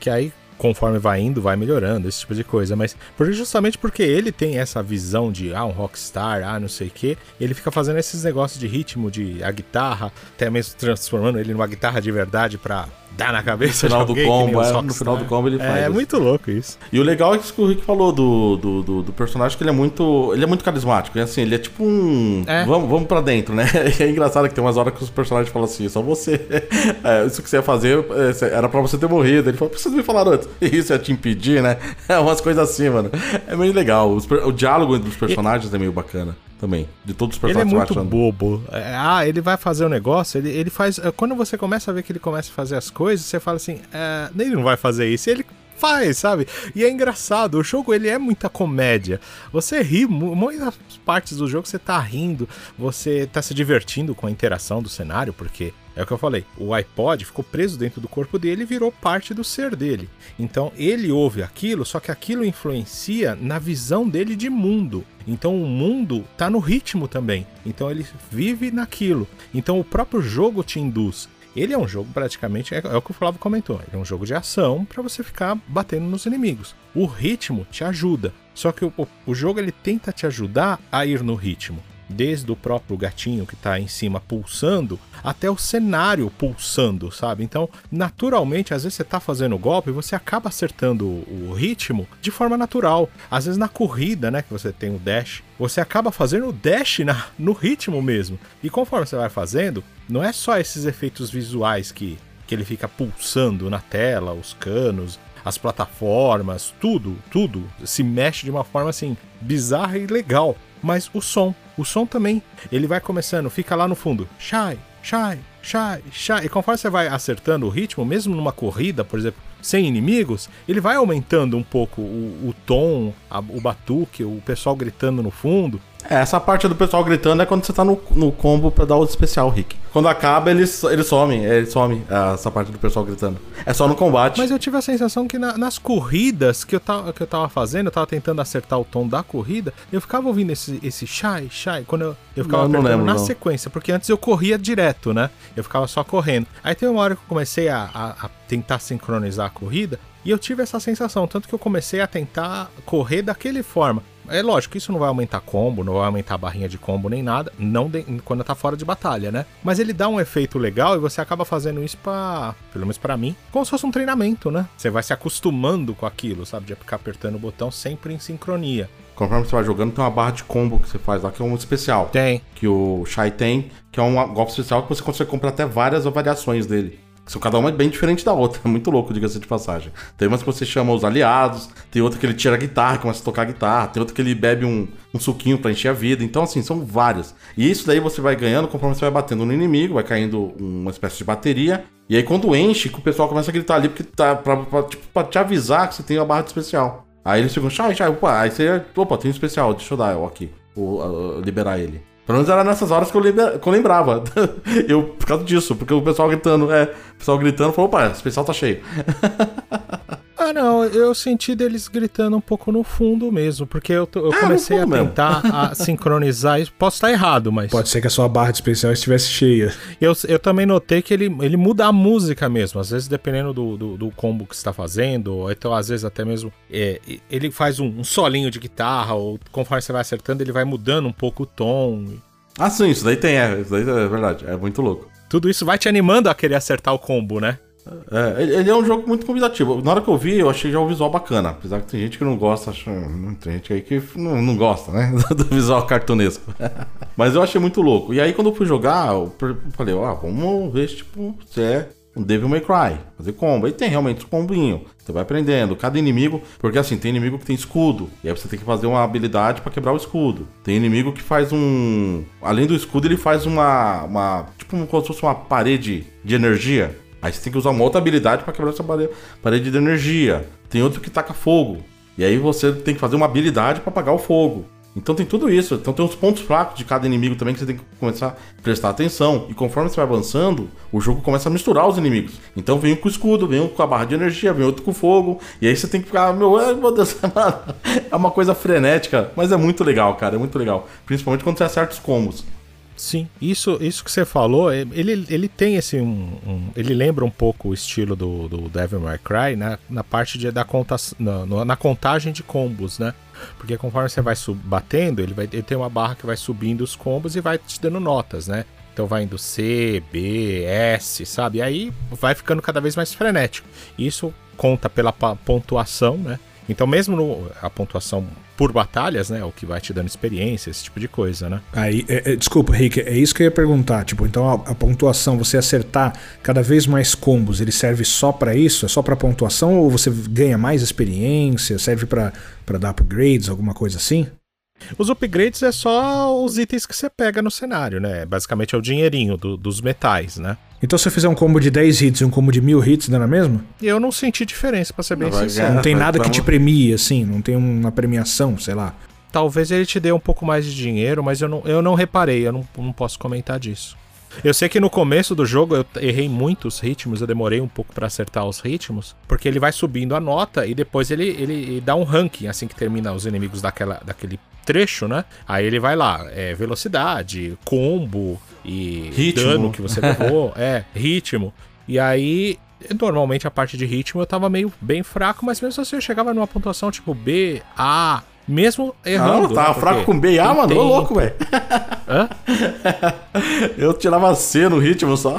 que aí conforme vai indo, vai melhorando, esse tipo de coisa. Mas justamente porque ele tem essa visão de ah, um rockstar, ah, não sei o que, ele fica fazendo esses negócios de ritmo, de a guitarra, até mesmo transformando ele numa guitarra de verdade pra dar na cabeça no final alguém, do combo, é, no final do combo ele faz. É, é muito louco isso. E o legal é que o Rick falou do, do, do, do, personagem que ele é muito, ele é muito carismático, e assim, ele é tipo um, é. vamos, vamos para dentro, né? <laughs> E é engraçado que tem umas horas que os personagens falam assim, só você, <laughs> é, isso que você ia fazer é, era para você ter morrido. Ele falou, por que vocês me falaram antes? <laughs> Isso ia te impedir, né? É umas coisas assim, mano. É meio legal. Os, o diálogo entre os personagens e... é meio bacana também. De todos os personagens. Ele é muito bobo. É, ah, ele vai fazer o um negócio, ele, ele faz. É, quando você começa a ver que ele começa a fazer as coisas, você fala assim, é, ele não vai fazer isso. Ele faz, sabe? E é engraçado, o jogo ele é muita comédia. Você ri, muitas partes do jogo você tá rindo, você tá se divertindo com a interação do cenário, porque é o que eu falei, o iPod ficou preso dentro do corpo dele e virou parte do ser dele. Então ele ouve aquilo, só que aquilo influencia na visão dele de mundo. Então o mundo tá no ritmo também. Então ele vive naquilo. Então o próprio jogo te induz. Ele é um jogo praticamente, é, é o que o Flávio comentou, ele é um jogo de ação para você ficar batendo nos inimigos. O ritmo te ajuda, só que o, o jogo ele tenta te ajudar a ir no ritmo desde o próprio gatinho que está em cima pulsando até o cenário pulsando, sabe? Então, naturalmente, às vezes você está fazendo o golpe e você acaba acertando o ritmo de forma natural. Às vezes na corrida, né, que você tem o dash, você acaba fazendo o dash na, no ritmo mesmo. E conforme você vai fazendo, não é só esses efeitos visuais que, que ele fica pulsando na tela, os canos, as plataformas, tudo, tudo se mexe de uma forma assim bizarra e legal. Mas o som, o som também, ele vai começando, fica lá no fundo, shy, shy, shy, shy. E conforme você vai acertando o ritmo, mesmo numa corrida, por exemplo, sem inimigos, ele vai aumentando um pouco o, o tom, a, o batuque, o pessoal gritando no fundo. É, essa parte do pessoal gritando é quando você tá no, no combo pra dar o especial, Rick. Quando acaba, eles, eles somem, eles somem essa parte do pessoal gritando. É só no combate. Mas eu tive a sensação que na, nas corridas que eu, tava, que eu tava fazendo, eu tava tentando acertar o tom da corrida, eu ficava ouvindo esse, esse shy, shy, quando eu, eu ficava Não, não lembro, na não. sequência, porque antes eu corria direto, né? Eu ficava só correndo. Aí teve uma hora que eu comecei a, a- a tentar sincronizar a corrida, e eu tive essa sensação, tanto que eu comecei a tentar correr daquele forma. É lógico, isso não vai aumentar combo, não vai aumentar a barrinha de combo nem nada, não de- quando tá fora de batalha, né? Mas ele dá um efeito legal e você acaba fazendo isso pra, pelo menos pra mim, como se fosse um treinamento, né? Você vai se acostumando com aquilo, sabe? De ficar apertando o botão sempre em sincronia. Conforme você vai jogando, tem uma barra de combo que você faz lá, que é um especial. Tem. Que o Shai tem, que é um golpe especial que você consegue comprar até várias variações dele. São cada uma bem diferente da outra. É <laughs> muito louco, diga-se de passagem. Tem umas que você chama os aliados, tem outra que ele tira a guitarra, começa a tocar guitarra, tem outra que ele bebe um, um suquinho pra encher a vida. Então, assim, são várias. E isso daí você vai ganhando conforme você vai batendo no inimigo, vai caindo uma espécie de bateria. E aí, quando enche, que o pessoal começa a gritar ali, porque tá pra, pra, tipo, pra te avisar que você tem uma barra de especial. Aí eles ficam, chai, chai, opa, aí você, opa, tem um especial, deixa eu dar ó, aqui, vou ah, liberar ele. Pelo menos era nessas horas que eu, que eu lembrava. <laughs> eu, por causa disso, porque o pessoal gritando, é, o pessoal gritando, falou, opa, o especial tá cheio. <laughs> Ah, não, eu senti deles gritando um pouco no fundo mesmo, porque eu, eu no comecei a tentar a <laughs> sincronizar isso. Posso estar errado, mas. Pode ser que a sua barra de especial estivesse cheia. Eu, eu também notei que ele, ele muda a música mesmo, às vezes dependendo do, do, do combo que você está fazendo, ou então às vezes até mesmo é, ele faz um, um solinho de guitarra, ou conforme você vai acertando, ele vai mudando um pouco o tom. Ah, sim, isso daí tem, é, isso daí é verdade, é muito louco. Tudo isso vai te animando a querer acertar o combo, né? É, ele é um jogo muito convidativo. Na hora que eu vi, eu achei já o visual bacana. Apesar que tem gente que não gosta, acha, hum, tem gente aí que não, não gosta, né? <laughs> Do visual cartunesco. <laughs> Mas eu achei muito louco. E aí, quando eu fui jogar, eu falei, ah, vamos ver tipo, se é um Devil May Cry, fazer combo. Aí tem realmente um combinho. Você vai aprendendo. Cada inimigo, porque assim, tem inimigo que tem escudo. E aí você tem que fazer uma habilidade pra quebrar o escudo. Tem inimigo que faz um. Além do escudo, ele faz uma. uma tipo como se fosse uma parede de energia. Aí você tem que usar uma outra habilidade pra quebrar essa pare- parede de energia. Tem outro que taca fogo. E aí você tem que fazer uma habilidade pra apagar o fogo. Então tem tudo isso. Então tem os pontos fracos de cada inimigo também que você tem que começar a prestar atenção. E conforme você vai avançando, o jogo começa a misturar os inimigos. Então vem um com escudo, vem um com a barra de energia, vem outro com fogo. E aí você tem que ficar, meu, meu Deus. <laughs> É uma coisa frenética, mas é muito legal, cara. É muito legal. Principalmente quando você acerta os combos. Sim, isso, isso que você falou, é- ele, ele tem esse um, um- ele lembra um pouco o estilo do, do Devil May Cry na, na parte de, da conta, na, na contagem de combos, né? Porque conforme você vai sub- batendo, ele vai ele tem uma barra que vai subindo os combos e vai te dando notas, né? Então vai indo C, B, S, sabe? E aí vai ficando cada vez mais frenético. Isso conta pela pontuação, né? Então mesmo no- a pontuação por batalhas, né? O que vai te dando experiência, esse tipo de coisa, né? Aí, é- é- desculpa, Rick, é isso que eu ia perguntar. Tipo, então a, a pontuação, você acertar cada vez mais combos, ele serve só pra isso? É só pra pontuação ou você ganha mais experiência? Serve pra dar upgrades, alguma coisa assim? Os upgrades é só os itens que você pega no cenário, né? Basicamente é o dinheirinho do- dos metais, né? Então se eu fizer um combo de 10 hits e um combo de 1000 hits, dá na mesma? E eu não senti diferença, pra ser bem Vai sincero. ganhar. Não tem nada que te premie, assim? Não tem uma premiação, sei lá? Talvez ele te dê um pouco mais de dinheiro, mas eu não, eu não reparei, eu não, não posso comentar disso. Eu sei que no começo do jogo eu errei muitos ritmos, eu demorei um pouco pra acertar os ritmos, porque ele vai subindo a nota e depois ele, ele dá um ranking assim que termina os inimigos daquela, daquele trecho, né? Aí ele vai lá, é, velocidade, combo e Ritmo. dano que você <laughs> levou, é, ritmo. E aí, normalmente a parte de ritmo eu tava meio bem fraco, mas mesmo assim eu chegava numa pontuação tipo B, A, mesmo errando. Não, tava né? fraco com B e A, tem mano. Ô tempo. louco, velho. Hã? <laughs> Eu tirava C no ritmo só.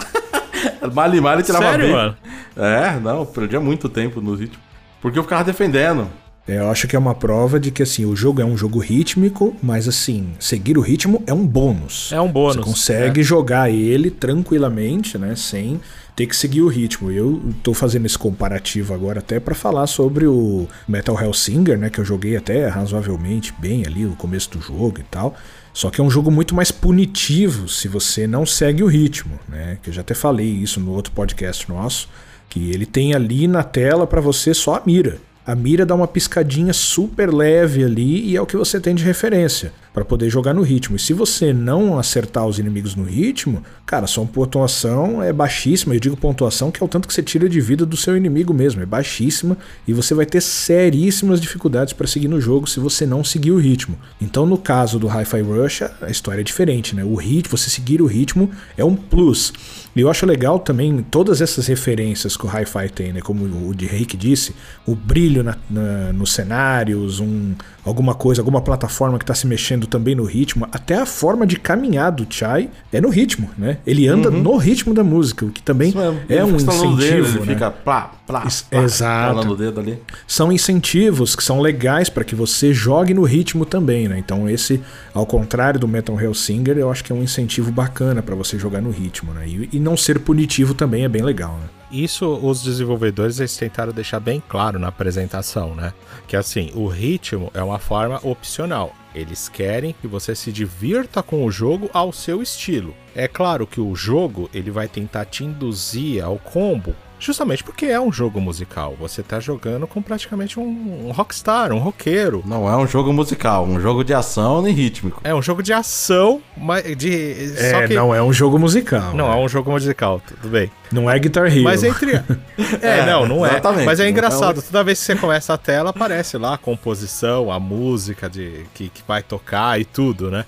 Mal e mal e tirava Sério, B. mano? É, não, perdia muito tempo no ritmo. Porque eu ficava defendendo. É, Eu acho que é uma prova de que assim, o jogo é um jogo rítmico, mas assim, seguir o ritmo é um bônus. É um bônus. Você consegue jogar ele tranquilamente, né, sem ter que seguir o ritmo. Eu tô fazendo esse comparativo agora até pra falar sobre o Metal Hellsinger, né, que eu joguei até razoavelmente bem ali no começo do jogo e tal. Só que é um jogo muito mais punitivo se você não segue o ritmo, né? Que eu já até falei isso no outro podcast nosso, que ele tem ali na tela pra você só a mira. A mira dá uma piscadinha super leve ali e é o que você tem de referência. Para poder jogar no ritmo. E se você não acertar os inimigos no ritmo, cara, sua pontuação é baixíssima. Eu digo pontuação que é o tanto que você tira de vida do seu inimigo mesmo, é baixíssima e você vai ter seríssimas dificuldades para seguir no jogo se você não seguir o ritmo. Então, no caso do Hi-Fi Rush, a história é diferente, né? O ritmo, você seguir o ritmo é um plus. E eu acho legal também todas essas referências que o Hi-Fi tem, né? Como o de Rick disse, o brilho na, na, nos cenários, um, alguma coisa, alguma plataforma que está se mexendo também no ritmo, até a forma de caminhar do Chai é no ritmo, né? Ele anda uhum. no ritmo da música, o que também é um incentivo. Dedo, ele né? fica plá, plá, plá, Exato. O dedo ali. São incentivos que são legais para que você jogue no ritmo também, né? Então esse, ao contrário do Metal Hellsinger, eu acho que é um incentivo bacana para você jogar no ritmo, né? E, e não ser punitivo também é bem legal, né? Isso os desenvolvedores eles tentaram deixar bem claro na apresentação, né? Que assim, o ritmo é uma forma opcional. Eles querem que você se divirta com o jogo ao seu estilo. É claro que o jogo ele vai tentar te induzir ao combo Justamente porque é um jogo musical. Você tá jogando com praticamente um, um rockstar, um roqueiro. Não é um jogo musical, um jogo de ação nem rítmico. É um jogo de ação, mas de. É, que... não é um jogo musical. Não né? é um jogo musical, tudo bem. Não é Guitar Hero. Mas entre. <laughs> é, é, não, não é. Mas é engraçado. Toda vez que você começa a tela, aparece lá a composição, a música de que, que vai tocar e tudo, né?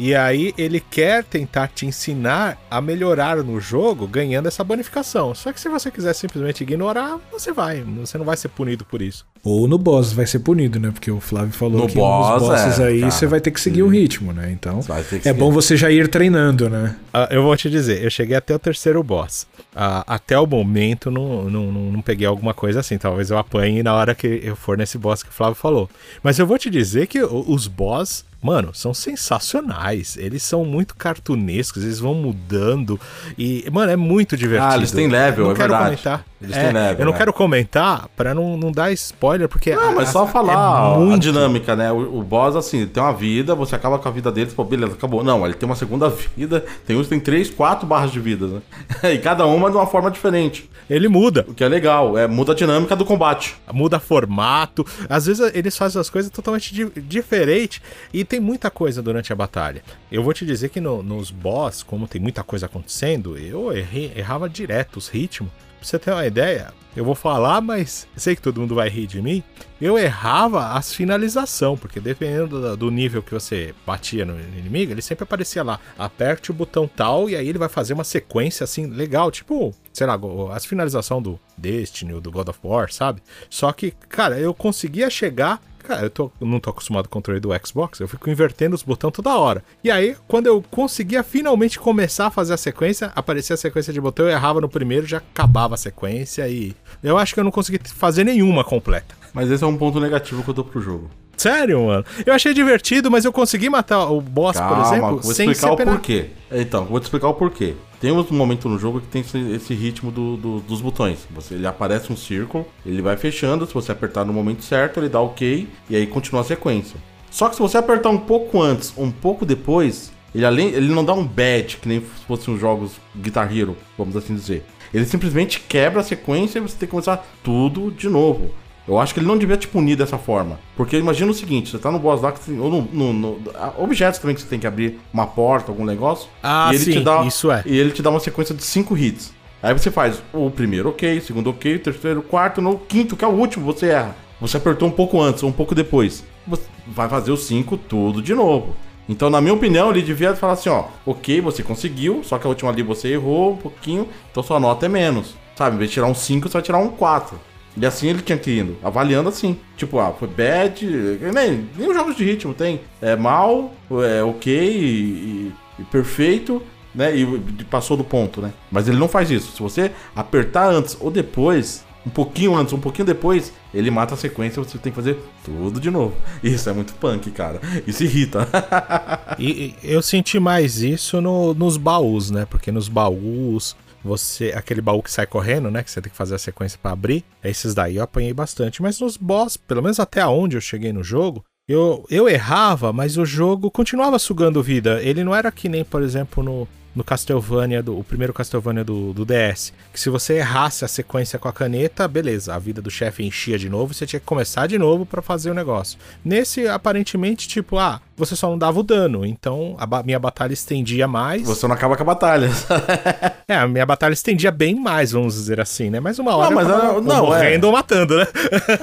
E aí ele quer tentar te ensinar a melhorar no jogo ganhando essa bonificação. Só que se você quiser simplesmente ignorar, você vai. Você não vai ser punido por isso. Ou no boss vai ser punido, né? Porque o Flávio falou no que boss, nos bosses é, aí cara, você vai ter que seguir o ritmo, né? Então é bom você já ir treinando, né? Uh, eu vou te dizer, eu cheguei até o terceiro boss. Uh, até o momento não, não, não, não, peguei alguma coisa assim. Talvez eu apanhe na hora que eu for nesse boss que o Flávio falou. Mas eu vou te dizer que os boss Mano, são sensacionais. Eles são muito cartunescos, eles vão mudando. E, mano, é muito divertido. Ah, eles têm level, eu é quero verdade. Comentar. Eles é, têm level. Eu não é. quero comentar pra não, não dar spoiler, porque. Não, a, mas só falar é muito... a dinâmica, né? O, o boss, assim, tem uma vida, você acaba com a vida deles, pô, beleza, acabou. Não, ele tem uma segunda <laughs> vida, tem uns tem três, quatro barras de vida, né? <laughs> e cada uma de uma forma diferente. Ele muda. O que é legal, é muda a dinâmica do combate. Muda formato. Às vezes eles fazem as coisas totalmente di diferentes. E tem muita coisa durante a batalha. Eu vou te dizer que no, nos boss, como tem muita coisa acontecendo, eu errei, errava direto os ritmos. Pra você ter uma ideia, eu vou falar, mas sei que todo mundo vai rir de mim. Eu errava as finalização, porque dependendo do nível que você batia no inimigo, ele sempre aparecia lá, aperte o botão tal e aí ele vai fazer uma sequência assim legal, tipo, sei lá, as finalização do Destiny ou do God of War, sabe? Só que, cara, eu conseguia chegar Cara, eu tô, não tô acostumado com o controle do Xbox, eu fico invertendo os botões toda hora. E aí, quando eu conseguia finalmente começar a fazer a sequência, aparecia a sequência de botão, eu errava no primeiro, já acabava a sequência e eu acho que eu não consegui fazer nenhuma completa. Mas esse é um ponto negativo que eu dou pro jogo. Sério, mano? Eu achei divertido, mas eu consegui matar o boss, Calma, por exemplo, vou sem explicar o porquê. Então, vou te explicar o porquê. Tem um momento no jogo que tem esse, esse ritmo do, do, dos botões. Você, ele aparece um círculo, ele vai fechando, se você apertar no momento certo, ele dá ok, e aí continua a sequência. Só que se você apertar um pouco antes, um pouco depois, ele, além, ele não dá um bad, que nem se fossem os jogos Guitar Hero, vamos assim dizer. Ele simplesmente quebra a sequência e você tem que começar tudo de novo. Eu acho que ele não devia te punir dessa forma. Porque imagina o seguinte: você tá no boss lá, ou no, no, no, objetos também que você tem que abrir uma porta, algum negócio. Ah, ele sim, te dá, isso é. E ele te dá uma sequência de cinco hits. Aí você faz o primeiro ok, o segundo ok, o terceiro, o quarto, no quinto, que é o último, você erra. Você apertou um pouco antes ou um pouco depois. Você vai fazer os cinco tudo de novo. Então, na minha opinião, ele devia falar assim, ó, ok, você conseguiu, só que a última ali você errou um pouquinho, então sua nota é menos. Sabe, em vez de tirar um 5, você vai tirar um 4. E assim ele tinha que ir indo, avaliando assim. Tipo, ah, foi bad. Nem, nem os jogos de ritmo tem. É mal, é ok e, e perfeito, né? E, e passou do ponto, né? Mas ele não faz isso. Se você apertar antes ou depois, um pouquinho antes, um pouquinho depois, ele mata a sequência, você tem que fazer tudo de novo. <laughs> Isso é muito punk, cara. Isso irrita. <laughs> e, eu senti mais isso no, nos baús, né? Porque nos baús você aquele baú que sai correndo, né, que você tem que fazer a sequência para abrir, esses daí eu apanhei bastante, mas nos boss, pelo menos até onde eu cheguei no jogo, eu, eu errava, mas o jogo continuava sugando vida. Ele não era que nem, por exemplo, no, no Castlevania, do, o primeiro Castlevania do, do DS. Que se você errasse a sequência com a caneta, beleza, a vida do chefe enchia de novo você tinha que começar de novo para fazer o negócio. Nesse, aparentemente, tipo, ah, você só não dava o dano, então a ba minha batalha estendia mais. Você não acaba com a batalha. <laughs> é, a minha batalha estendia bem mais, vamos dizer assim, né? Mas uma hora não, mas eu não, morrendo é. ou matando, né?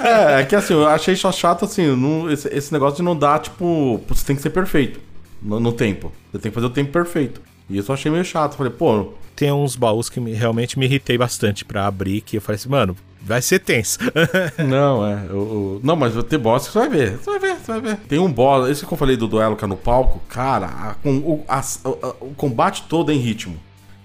<laughs> é, é que assim, eu achei só chato assim, não, esse, esse negócio de não dar, tipo, você tem que ser perfeito no, no, tempo. Você tem que fazer o tempo perfeito. E isso eu achei meio chato. Falei, pô. Tem uns baús que me, realmente me irritei bastante para abrir, que eu falei assim, mano, vai ser tenso. <laughs> não, é. Eu, não, mas vai ter boss que você vai ver. Você vai ver, você vai ver. Tem um boss, esse que eu falei do duelo que é no palco, cara, a, com, o, a, o combate todo é em ritmo.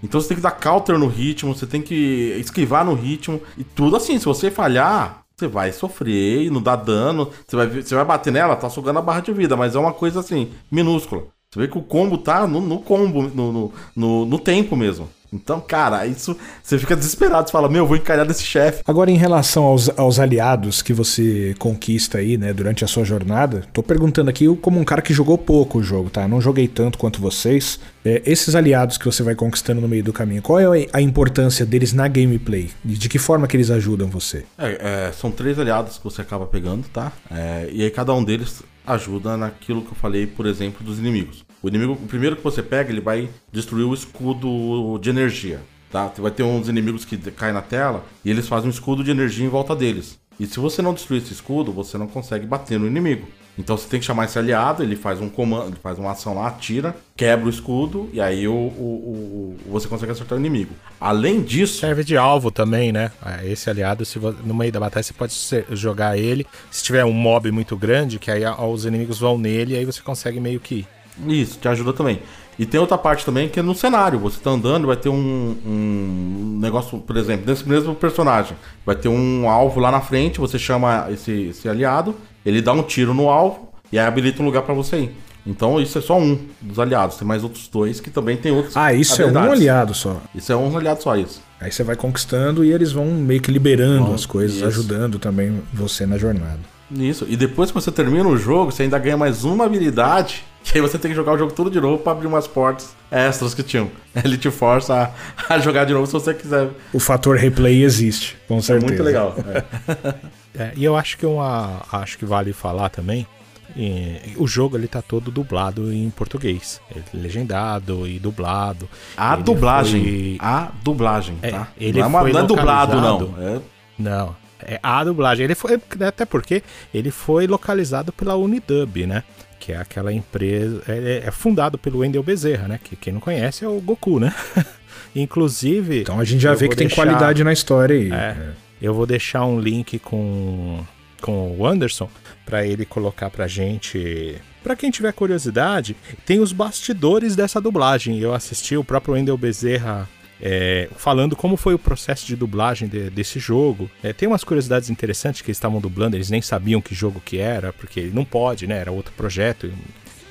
Então você tem que dar counter no ritmo, você tem que esquivar no ritmo. E tudo assim, se você falhar, você vai sofrer não dá dano. Você vai, você vai bater nela, tá sugando a barra de vida, mas é uma coisa assim, minúscula. Você vê que o combo tá no, no combo, no, no, no, no tempo mesmo. Então, cara, isso você fica desesperado, você fala, meu, vou encalhar desse chefe. Agora, em relação aos, aos aliados que você conquista aí, né, durante a sua jornada, tô perguntando aqui como um cara que jogou pouco o jogo, tá? Não joguei tanto quanto vocês. É, esses aliados que você vai conquistando no meio do caminho, qual é a importância deles na gameplay? De que forma que eles ajudam você? É, é, são três aliados que você acaba pegando, tá? É, e aí cada um deles ajuda naquilo que eu falei, por exemplo, dos inimigos. O inimigo, o primeiro que você pega, ele vai destruir o escudo de energia, tá? Vai ter uns inimigos que caem na tela e eles fazem um escudo de energia em volta deles. E se você não destruir esse escudo, você não consegue bater no inimigo. Então você tem que chamar esse aliado, ele faz um comando, ele faz uma ação lá, atira, quebra o escudo e aí o, o, o, você consegue acertar o inimigo. Além disso. Serve de alvo também, né? É, esse aliado, se no meio da batalha, você pode jogar ele. Se tiver um mob muito grande, que aí os inimigos vão nele, aí você consegue meio que isso, te ajuda também. E tem outra parte também que é no cenário. Você tá andando, vai ter um, um negócio, por exemplo, nesse mesmo personagem. Vai ter um alvo lá na frente, você chama esse, esse aliado, ele dá um tiro no alvo e aí habilita um lugar para você ir. Então isso é só um dos aliados. Tem mais outros dois que também tem outros. Ah, isso habilidades. é um aliado só. Isso é um aliado só, isso. Aí você vai conquistando e eles vão meio que liberando Bom, as coisas, isso. ajudando também você na jornada. Isso. E depois que você termina o jogo, você ainda ganha mais uma habilidade <laughs> que aí você tem que jogar o jogo tudo de novo para abrir umas portas extras que tinham. <laughs> Ele te força a, a, jogar de novo se você quiser. O fator replay existe, com certeza. É muito legal. É. <laughs> é, e eu acho que uma, acho que vale falar também. E, o jogo ele tá todo dublado em português, legendado e dublado. A ele dublagem, foi... a dublagem, é, tá? ele não, é uma, não é dublado não. É... Não, é a dublagem. Ele foi até porque ele foi localizado pela Unidub, né? que é aquela empresa. É, é, fundado pelo Wendel Bezerra, né? Que quem não conhece é o Goku, né? <laughs> Inclusive. Então a gente já vê que deixar, tem qualidade na história aí. É, é. Eu vou deixar um link com, com o Anderson para ele colocar pra gente. Para quem tiver curiosidade, tem os bastidores dessa dublagem. Eu assisti o próprio Wendel Bezerra é, falando como foi o processo de dublagem de, desse jogo. É, tem umas curiosidades interessantes que eles estavam dublando, eles nem sabiam que jogo que era, porque não pode, né? Era outro projeto.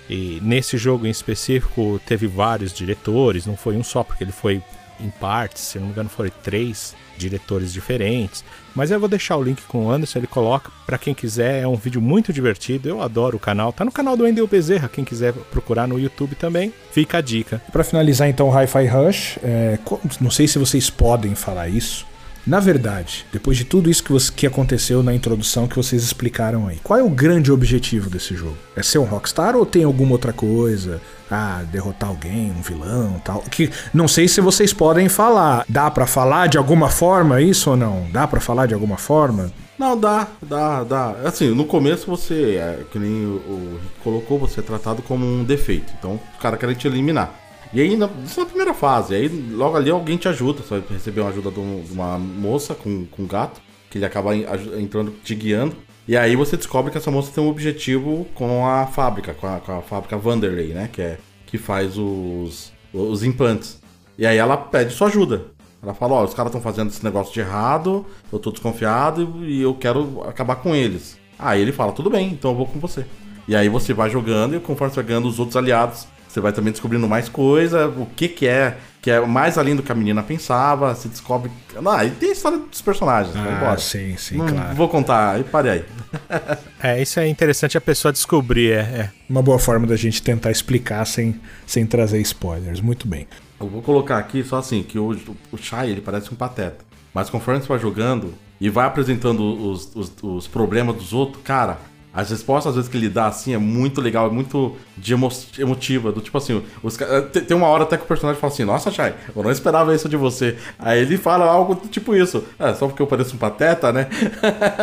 E nesse jogo em específico teve vários diretores, não foi um só, porque ele foi em partes, se não me engano, foram três diretores diferentes. Mas eu vou deixar o link com o Anderson, ele coloca para quem quiser. É um vídeo muito divertido. Eu adoro o canal. Tá no canal do Endel Bezerra, quem quiser procurar no YouTube também. Fica a dica. Para finalizar então o Hi-Fi Rush, é, não sei se vocês podem falar isso, na verdade, depois de tudo isso que, você, que aconteceu na introdução que vocês explicaram aí, qual é o grande objetivo desse jogo? É ser um rockstar ou tem alguma outra coisa? Ah, derrotar alguém, um vilão, tal. Que não sei se vocês podem falar. Dá para falar de alguma forma isso ou não? Dá para falar de alguma forma? Não, dá, dá, dá. Assim, no começo você, é, que nem o, o colocou, você é tratado como um defeito. Então, os caras querem te eliminar. E aí, na, isso na primeira fase. Aí, logo ali, alguém te ajuda. Você vai receber uma ajuda de, uma moça com, com um gato, que ele acaba entrando, te guiando. E aí você descobre que essa moça tem um objetivo com a fábrica, com a, com a fábrica Vanderlei, né? Que é que faz os, os implantes. E aí ela pede sua ajuda. Ela fala, ó, oh, os caras estão fazendo esse negócio de errado, eu tô desconfiado e eu quero acabar com eles. Aí ele fala, tudo bem, então eu vou com você. E aí você vai jogando e conforme você vai ganhando os outros aliados, você vai também descobrindo mais coisa, o que que é, que é mais além do que a menina pensava, se descobre... Ah, e tem a história dos personagens, ah, embora. sim, sim, Não claro. Vou contar, e pare aí. <laughs> é, isso é interessante a pessoa descobrir, é, é. Uma boa forma da gente tentar explicar sem, sem trazer spoilers, muito bem. Eu vou colocar aqui só assim, que o, o Shai, ele parece um pateta. Mas conforme você vai jogando e vai apresentando os, os, os problemas dos outros, cara, as respostas, às vezes, que ele dá, assim, é muito legal, é muito de emo emotiva. Do tipo assim, os, tem uma hora até que o personagem fala assim, nossa, Shai, eu não esperava isso de você. Aí ele fala algo tipo isso. É, só porque eu pareço um pateta, né?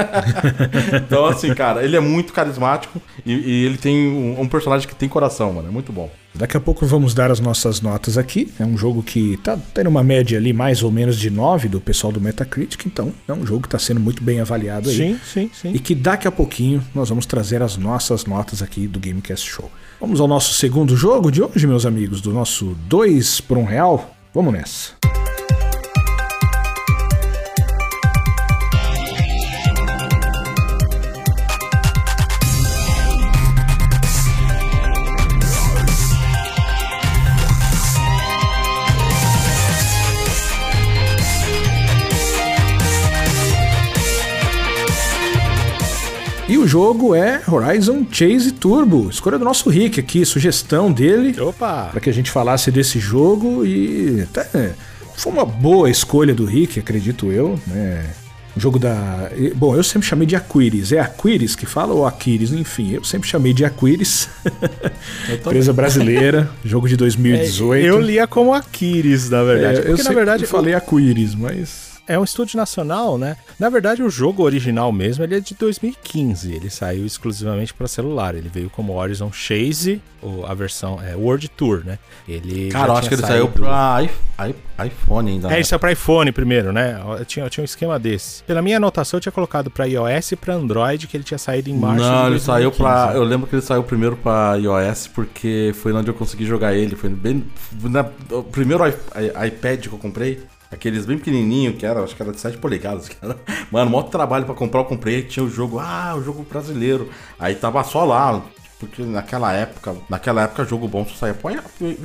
<laughs> então, assim, cara, ele é muito carismático e, e ele tem um, um, personagem que tem coração, mano. É muito bom. Daqui a pouco vamos dar as nossas notas aqui. É um jogo que tá tendo uma média ali mais ou menos de 9 do pessoal do Metacritic, então é um jogo que está sendo muito bem avaliado aí. Sim, sim, sim. E que daqui a pouquinho nós vamos trazer as nossas notas aqui do Gamecast Show. Vamos ao nosso segundo jogo de hoje, meus amigos, do nosso 2 por 1 um real. Vamos nessa. E o jogo é Horizon Chase Turbo. Escolha do nosso Rick aqui, sugestão dele. Opa! Para que a gente falasse desse jogo e até foi uma boa escolha do Rick, acredito eu, né? O jogo da. Bom, eu sempre chamei de Aquiris. É Aquiris que fala ou Aquiris? Enfim, eu sempre chamei de Aquiris. <laughs> Empresa brasileira, jogo de 2018. <laughs> É, eu lia como Aquiris, na verdade. É, porque, na verdade, eu falei Aquiris, mas é um estúdio nacional, né? Na verdade, o jogo original mesmo ele é de 2015. Ele saiu exclusivamente para celular. Ele veio como Horizon Chase, ou a versão é World Tour, né? Ele Cara, eu acho que ele saiu para iPhone ainda. É, né? ele saiu para iPhone primeiro, né? Eu tinha, eu tinha um esquema desse. Pela minha anotação, eu tinha colocado para iOS e para Android, que ele tinha saído em março. Não, ele saiu para. Eu lembro que ele saiu primeiro para iOS porque foi onde eu consegui jogar ele. Foi bem. Na, o primeiro iPad que eu comprei Aqueles bem pequenininho que era, acho que era de 7 polegadas. <laughs> Mano, maior trabalho para comprar, eu comprei, tinha o jogo, ah, o jogo brasileiro. Aí tava só lá, porque naquela época, naquela época jogo bom só saía pro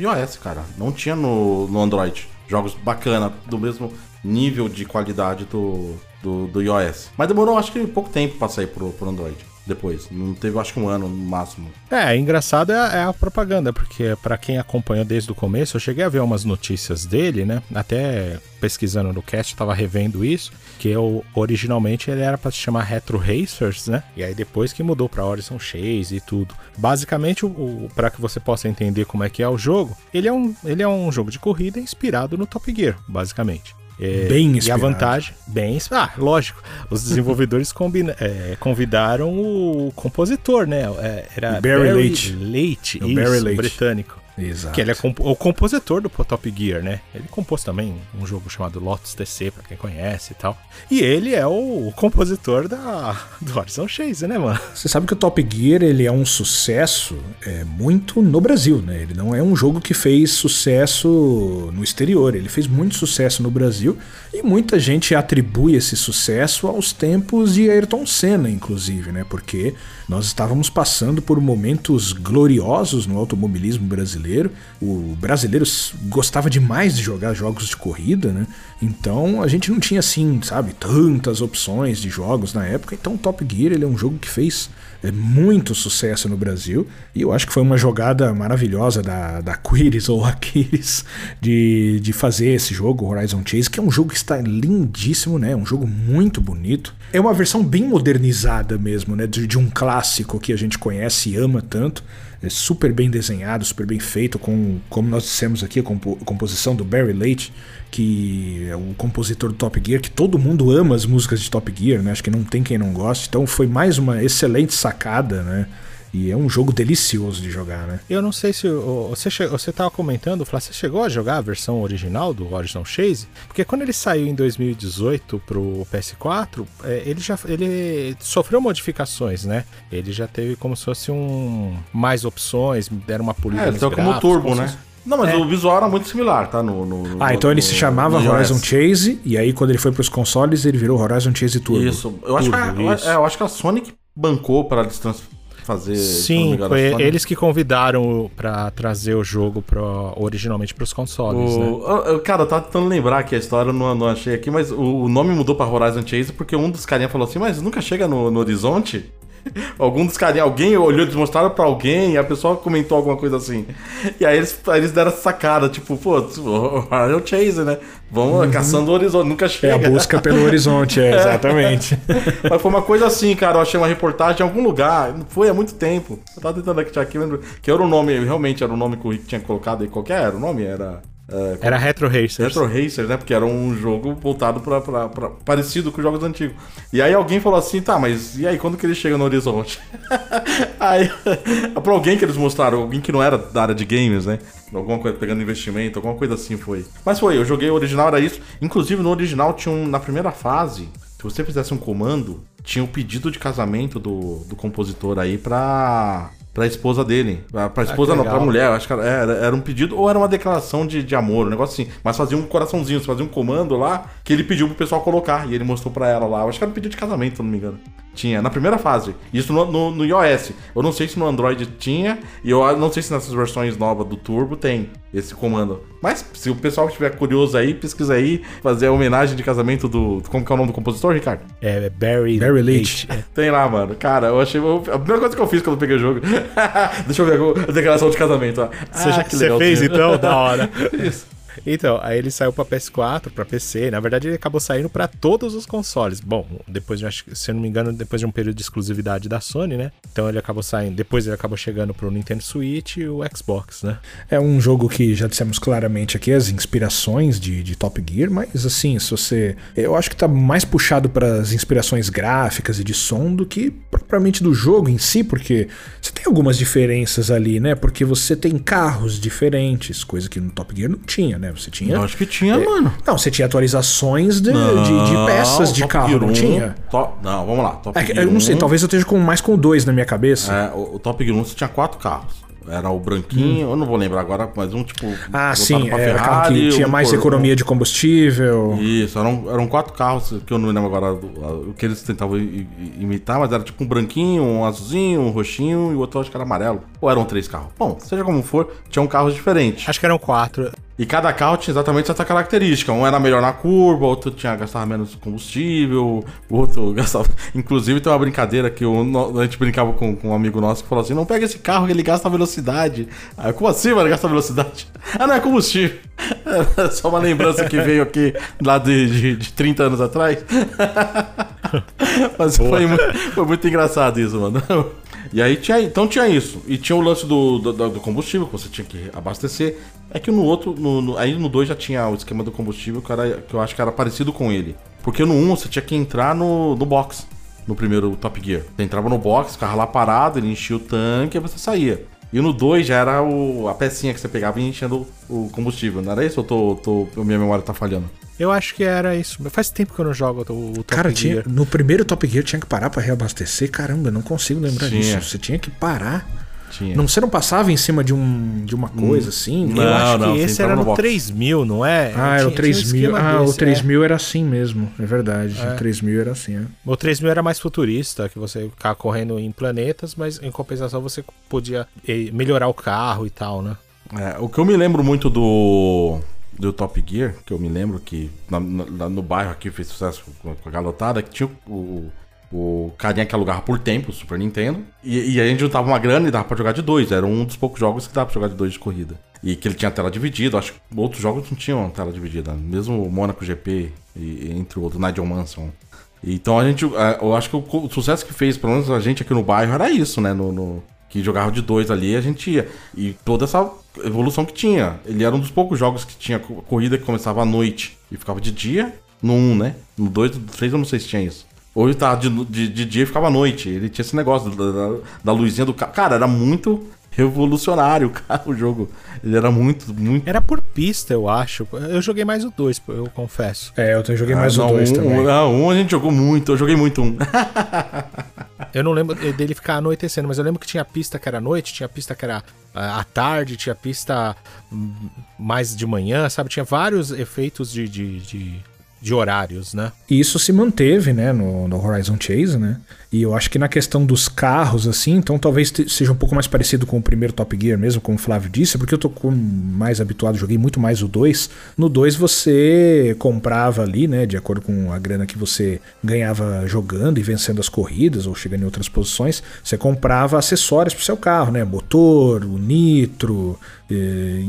iOS, cara. Não tinha no, no Android. Jogos bacana, do mesmo nível de qualidade do, do, do iOS. Mas demorou acho que pouco tempo pra sair pro, pro Android depois. Não teve, acho que um ano no máximo. É, engraçado é, é a propaganda, porque para quem acompanhou desde o começo, eu cheguei a ver umas notícias dele, né? Até pesquisando no cast, tava revendo isso, que eu, originalmente ele era para se chamar Retro Racers, né? E aí depois que mudou para Horizon Chase e tudo. Basicamente, o, o para que você possa entender como é que é o jogo, ele é um, ele é um jogo de corrida inspirado no Top Gear, basicamente. É, bem inspirado. E a vantagem, bem Ah, lógico. Os desenvolvedores <laughs> combina, é, convidaram o compositor, né? É, era Barry, Barry Leite. Leite, isso, Barry Leite. britânico. Exato. Que ele é o compositor do Top Gear, né? Ele compôs também um jogo chamado Lotus TC, pra quem conhece e tal. E ele é o compositor da, <laughs> do Horizon Chase, né, mano? Você sabe que o Top Gear ele é um sucesso é, muito no Brasil, né? Ele não é um jogo que fez sucesso no exterior. Ele fez muito sucesso no Brasil e muita gente atribui esse sucesso aos tempos de Ayrton Senna, inclusive, né? Porque nós estávamos passando por momentos gloriosos no automobilismo brasileiro brasileiro. O brasileiro gostava demais de jogar jogos de corrida, né? Então a gente não tinha assim, sabe, tantas opções de jogos na época. Então Top Gear ele é um jogo que fez é, muito sucesso no Brasil e eu acho que foi uma jogada maravilhosa da, da Quiris <laughs> ou Aquiles de, de fazer esse jogo, Horizon Chase, que é um jogo que está lindíssimo, né? Um jogo muito bonito. É uma versão bem modernizada mesmo, né? De, de um clássico que a gente conhece e ama tanto é super bem desenhado, super bem feito, com, como nós dissemos aqui, a compo composição do Barry Leite, que é o compositor do Top Gear, que todo mundo ama as músicas de Top Gear, né? Acho que não tem quem não goste. Então foi mais uma excelente sacada, né? E é um jogo delicioso de jogar, né? Eu não sei se você você tava comentando, Flá, você chegou a jogar a versão original do Horizon Chase? Porque quando ele saiu em 2018 pro PS4, é, ele já ele sofreu modificações, né? Ele já teve como se fosse um mais opções, deram uma polícia. É, então como turbo, né? Não, mas é. o visual era muito similar, tá? No, no, no ah, então ele se chamava Horizon Chase, e aí quando ele foi pros consoles, ele virou Horizon Chase Turbo. Isso. Eu, acho, Turbo, que a, isso. É, eu acho que a Sonic bancou para eles fazer. Sim, foi eles que convidaram para trazer o jogo pro, originalmente para os consoles. O, né? cara, eu tava tentando lembrar aqui a história, não, não achei aqui, mas o, o nome mudou para Horizon Chase porque um dos carinha falou assim: Mas nunca chega no, no horizonte? Algum dos carinha, alguém olhou, eles mostraram pra alguém, e a pessoa comentou alguma coisa assim. E aí eles, aí eles deram essa sacada, tipo, pô, <laughs> é o Chase, né? Vamos uhum. caçando o horizonte, nunca chega. É a busca pelo <laughs> horizonte, é, exatamente. <laughs> Mas foi uma coisa assim, cara, eu achei uma reportagem em algum lugar, foi há muito tempo. Eu tava tentando aqui, aqui lembro, que era o nome, realmente era o nome que o Rick tinha colocado aí, qualquer era o nome? Era... É, era Retro Racers. Retro Racers, né? Porque era um jogo voltado pra, pra, pra, parecido com os jogos antigos. E aí alguém falou assim, tá, mas e aí, quando que ele chega no horizonte? <laughs> aí, <laughs> pra alguém que eles mostraram, alguém que não era da área de games, né? Alguma coisa, pegando investimento, alguma coisa assim foi. Mas foi, eu joguei o original, era isso. Inclusive, no original tinha um, na primeira fase, se você fizesse um comando, tinha o um pedido de casamento do, do compositor aí pra pra esposa dele. Pra, pra ah, esposa ah, não, pra mulher. Acho que era, era, um pedido ou era uma declaração de, de amor, um negócio assim. Mas fazia um coraçãozinho, fazia um comando lá que ele pediu pro pessoal colocar. E ele mostrou pra ela lá. Acho que era um pedido de casamento, se não me engano. Tinha, na primeira fase. Isso no, no, no, iOS. Eu não sei se no Android tinha, e eu não sei se nessas versões novas do Turbo tem esse comando. Mas se o pessoal estiver curioso aí, pesquisa aí, fazer a homenagem de casamento do. Como que é o nome do compositor, Ricardo? É, Barry, Barry Leach. <laughs> Tem lá, mano. Cara, eu achei. A primeira coisa que eu fiz quando eu peguei o jogo. <laughs> Deixa eu ver a declaração de casamento. Ó. Você ah, já que você fez então? <laughs> da hora. Isso. Então, aí ele saiu para PS4, para PC. Na verdade, ele acabou saindo para todos os consoles. Bom, depois, de, se eu não me engano, depois de um período de exclusividade da Sony, né? Então ele acabou saindo. Depois ele acabou chegando pro Nintendo Switch e o Xbox, né? É um jogo que já dissemos claramente aqui as inspirações de, de Top Gear, mas assim, se você. Eu acho que tá mais puxado para as inspirações gráficas e de som do que propriamente do jogo em si, porque você tem algumas diferenças ali, né? Porque você tem carros diferentes, coisa que no Top Gear não tinha, né? Você tinha. Eu acho que tinha, é, mano. Não, você tinha atualizações de, não, de, de, peças de carro, não tinha? Top, não, vamos lá. Top é, eu não sei, talvez eu esteja com mais com dois na minha cabeça. É, o, o Top Gear 1 você tinha quatro carros. Era o branquinho, hum. eu não vou lembrar agora, mas um tipo. Ah, sim, era Ferrari, carro que tinha um mais economia de combustível. Isso, eram, eram quatro carros que eu não lembro agora o que eles tentavam imitar, mas era tipo um branquinho, um azulzinho, um roxinho e o outro acho que era amarelo. Ou eram três carros? Bom, seja como for, tinham carros diferentes. Acho que eram quatro. E cada carro tinha exatamente essa característica. Um era melhor na curva, outro tinha gastava menos combustível, o outro <laughs> gastava. Inclusive tem uma brincadeira que a gente brincava com, com, um amigo nosso que falou assim: não pega esse carro que ele gasta velocidade. Aí, como assim, mano? Gasta velocidade? <laughs> Ah, não é combustível. É <laughs> só uma lembrança que veio aqui lá de, de, de 30 anos atrás. Mas foi muito, foi muito engraçado isso, mano. E aí tinha, então tinha isso. E tinha o lance do, do, do, combustível, que você tinha que abastecer. É que no outro, no, no, aí no 2 já tinha o esquema do combustível, que, era, que eu acho que era parecido com ele. Porque no 1 um, você tinha que entrar no, no box, no primeiro Top Gear. Você entrava no box, ficava lá parado, ele enchia o tanque e você saía. E no 2 já era o, a pecinha que você pegava e enchendo o combustível. Não era isso ou tô, tô, minha memória tá falhando? Eu acho que era isso. Faz tempo que eu não jogo o, Top Cara, Gear. Tinha, no primeiro Top Gear tinha que parar para reabastecer. Caramba, eu não consigo lembrar tinha. disso. Você tinha que parar. Tinha. Não, você não passava em cima de, um, de uma coisa hum. assim? Não, eu acho não, que esse era no, no 3000, não é? Ah, era o 3000. Um ah, desse, o 3000 é. era assim mesmo, é verdade. É. O 3000 era assim, é. O 3000 era mais futurista, que você ficava correndo em planetas, mas em compensação você podia eh, melhorar o carro e tal, né? É, o que eu me lembro muito do do Top Gear, que eu me lembro que na, na, no bairro aqui fez sucesso com a galotada, que tinha o, o carinha que alugava por tempo o Super Nintendo. E, e a gente juntava uma grana e dava pra jogar de dois. Era um dos poucos jogos que dava pra jogar de dois de corrida. E que ele tinha tela dividida. Acho que outros jogos não tinham tela dividida. Mesmo o Monaco GP, e, entre outros, Nigel Manson. Então a gente. É, eu acho que o, o, sucesso que fez, pelo menos a gente aqui no bairro, era isso, né? No, no, que jogava de dois ali, a gente ia. E toda essa evolução que tinha. Ele era um dos poucos jogos que tinha corrida que começava à noite e ficava de dia. No 1, né? No 2, no 3 eu não sei se tinha isso. Ou ele tava de, de, de dia e ficava à noite. Ele tinha esse negócio da, da, da luzinha do carro. Cara, era muito revolucionário, <laughs> cara, o jogo. Ele era muito, muito. Era por pista, eu acho. Eu joguei mais o 2, eu confesso. É, eu joguei mais ah, o 2 um, também. Um, ah, um a gente jogou muito, eu joguei muito um. <laughs> eu não lembro dele ficar anoitecendo, mas eu lembro que tinha pista que era noite, tinha pista que era ah, à tarde, tinha pista hum, mais de manhã, sabe? Tinha vários efeitos de, de, de de horários, né? E isso se manteve, né, no, no, Horizon Chase, né? E eu acho que na questão dos carros, assim, então talvez seja um pouco mais parecido com o primeiro Top Gear mesmo, como o Flávio disse, porque eu tô mais habituado, joguei muito mais o 2. No 2 você comprava ali, né, de acordo com a grana que você ganhava jogando e vencendo as corridas ou chegando em outras posições, você comprava acessórios pro seu carro, né, motor, o nitro,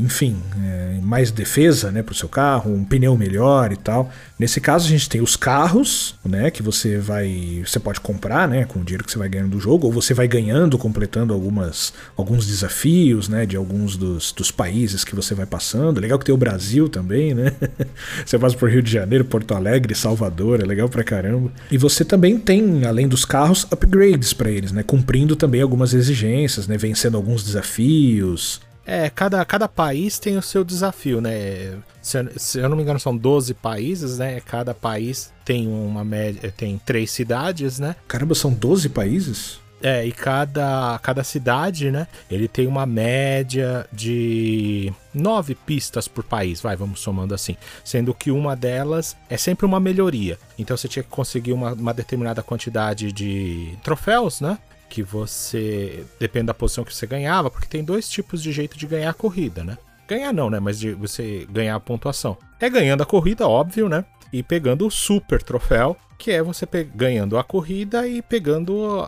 enfim, é, mais defesa né, para o seu carro, um pneu melhor e tal. Nesse caso, a gente tem os carros, né, que você vai, você pode comprar, né, com o dinheiro que você vai ganhando do jogo, ou você vai ganhando, completando algumas, alguns desafios, né, de alguns dos, dos países que você vai passando. Legal que tem o Brasil também, né? <laughs> você passa por Rio de Janeiro, Porto Alegre, Salvador, é legal pra caramba. E você também tem, além dos carros, upgrades para eles, né, cumprindo também algumas exigências, né, vencendo alguns desafios. É, cada, cada país tem o seu desafio, né? Se, se, eu não me engano, são 12 países, né? Cada país tem uma média. Tem três cidades, né? Caramba, são 12 países? É, e cada, cada cidade, né? Ele tem uma média de nove pistas por país, vai, vamos somando assim. Sendo que uma delas é sempre uma melhoria. Então você tinha que conseguir uma, uma determinada quantidade de troféus, né? Que você depende da posição que você ganhava, porque tem dois tipos de jeito de ganhar a corrida, né? Ganhar não, né? Mas de você ganhar a pontuação. É ganhando a corrida, óbvio, né? E pegando o super troféu, que é você ganhando a corrida e pegando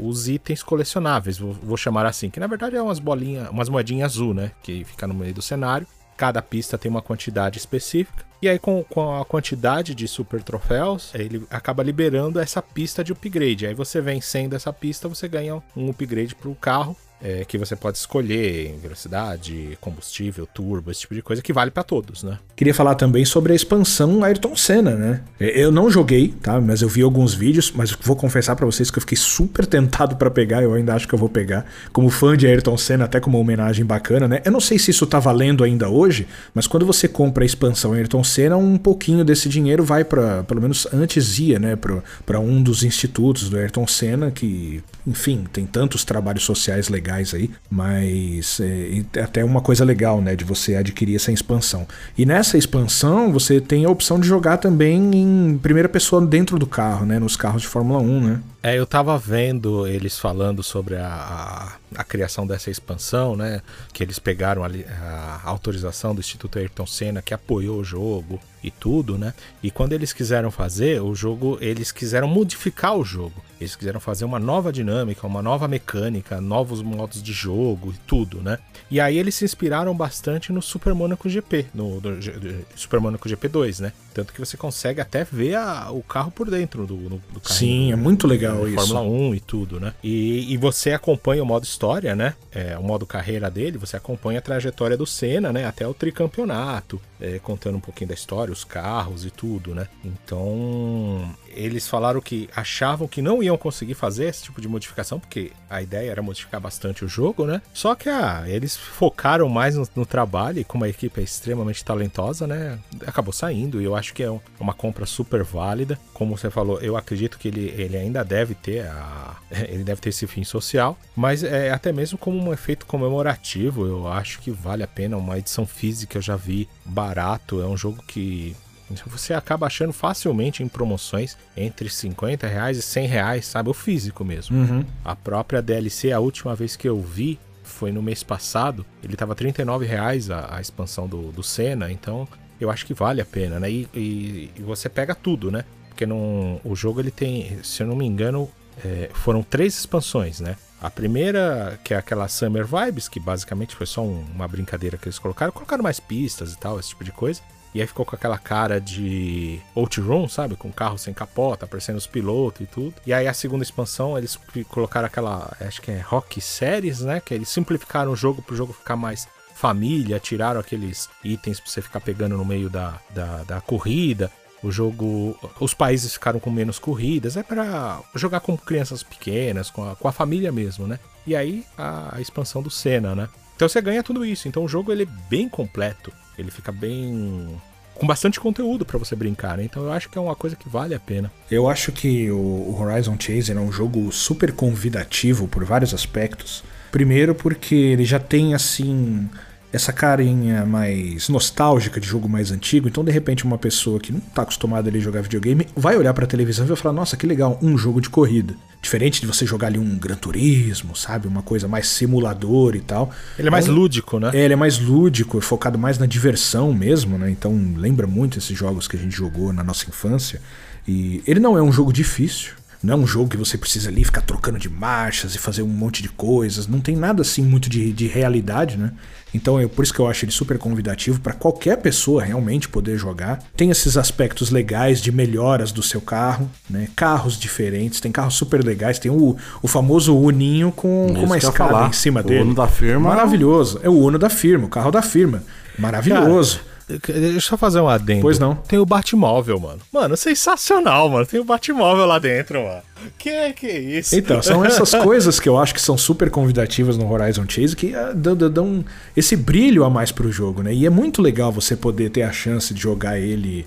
os itens colecionáveis, vou, chamar assim, que na verdade é umas bolinhas, umas moedinhas azul, né? Que fica no meio do cenário. Cada pista tem uma quantidade específica. E aí, com, com a quantidade de super troféus, ele acaba liberando essa pista de upgrade. Aí você vencendo essa pista, você ganha um upgrade para o carro é, que você pode escolher em velocidade, combustível, turbo, esse tipo de coisa que vale para todos, né? Queria falar também sobre a expansão Ayrton Senna, né? É, eu não joguei, tá? Mas eu vi alguns vídeos, mas vou confessar para vocês que eu fiquei super tentado para pegar, eu ainda acho que eu vou pegar. Como fã de Ayrton Senna, até como uma homenagem bacana, né? Eu não sei se isso tá valendo ainda hoje, mas quando você compra a expansão Ayrton Senna, um pouquinho desse dinheiro vai para, pelo menos antes ia, né, para um dos institutos do Ayrton Senna que, enfim, tem tantos trabalhos sociais legais legais aí, mas é, até uma coisa legal, né, de você adquirir essa expansão. E nessa expansão você tem a opção de jogar também em primeira pessoa dentro do carro, né, nos carros de Fórmula 1, né? É, eu tava vendo eles falando sobre a, a, a criação dessa expansão, né? Que eles pegaram a, a, autorização do Instituto Ayrton Senna, que apoiou o jogo e tudo, né? E quando eles quiseram fazer o jogo, eles quiseram modificar o jogo. Eles quiseram fazer uma nova dinâmica, uma nova mecânica, novos modos de jogo e tudo, né? E aí eles se inspiraram bastante no Super Monaco GP, no, no, no Super Monaco GP 2, né? Tanto que você consegue até ver a, o carro por dentro do, do, do carro. Sim, é muito legal isso. Fórmula 1 e tudo, né? E, e você acompanha o modo história, né? É, o modo carreira dele, você acompanha a trajetória do Senna, né? Até o tricampeonato, é, contando um pouquinho da história, os carros e tudo, né? Então, eles falaram que achavam que não iam conseguir fazer esse tipo de modificação, porque a ideia era modificar bastante o jogo, né? Só que ah, eles focaram mais no, no trabalho e como a equipe é extremamente talentosa, né? Acabou saindo e eu acho que é uma compra super válida. Como você falou, eu acredito que ele, ele ainda deve ter a, <laughs> ele deve ter esse fim social, mas é até mesmo como um efeito comemorativo, eu acho que vale a pena uma edição física, eu já vi barato, é um jogo que você acaba achando facilmente em promoções entre 50 reais e 100 reais, sabe? O físico mesmo. Uhum. A própria DLC, a última vez que eu vi, foi no mês passado. Ele tava 39 reais a, a expansão do, do Senna, então eu acho que vale a pena, né? E, e, e você pega tudo, né? Porque no, o jogo ele tem, se eu não me engano, é, foram três expansões, né? A primeira, que é aquela Summer Vibes, que basicamente foi só um, uma brincadeira que eles colocaram. Colocaram mais pistas e tal, esse tipo de coisa. E aí ficou com aquela cara de Outrun, sabe? Com carro sem capota, aparecendo os pilotos e tudo. E aí a segunda expansão, eles colocaram aquela, acho que é Rock Series, né? Que eles simplificaram o jogo pro jogo ficar mais família, tiraram aqueles itens pra você ficar pegando no meio da, da, da corrida. O jogo. Os países ficaram com menos corridas. É para jogar com crianças pequenas, com a, com a família mesmo, né? E aí a, a expansão do Senna, né? Então você ganha tudo isso. Então o jogo ele é bem completo. Ele fica bem com bastante conteúdo para você brincar, né? Então eu acho que é uma coisa que vale a pena. Eu acho que o Horizon Chaser é um jogo super convidativo por vários aspectos. Primeiro porque ele já tem assim essa carinha mais nostálgica de jogo mais antigo. Então, de repente, uma pessoa que não tá acostumada a jogar videogame vai olhar pra televisão e vai falar: Nossa, que legal, um jogo de corrida. Diferente de você jogar ali um Gran Turismo, sabe? Uma coisa mais simulador e tal. Ele é mais então, lúdico, né? É, ele é mais lúdico, focado mais na diversão mesmo, né? Então lembra muito esses jogos que a gente jogou na nossa infância. E ele não é um jogo difícil. Não é um jogo que você precisa ali ficar trocando de marchas e fazer um monte de coisas. Não tem nada assim muito de, de realidade, né? Então é por isso que eu acho ele super convidativo para qualquer pessoa realmente poder jogar. Tem esses aspectos legais de melhoras do seu carro, né? Carros diferentes, tem carros super legais. Tem o, o famoso Uninho com, com uma escada em cima o dele. O Uno da firma. Maravilhoso. É o Uno da firma, o carro da firma. Maravilhoso. Deixa eu só fazer um adendo. Pois não. Tem o Batmóvel, mano. Mano, sensacional, mano. Tem o Batmóvel lá dentro, mano. Que que é isso? Então, são <laughs> essas coisas que eu acho que são super convidativas no Horizon Chase que uh, dão, dão esse brilho a mais pro jogo, né? E é muito legal você poder ter a chance de jogar ele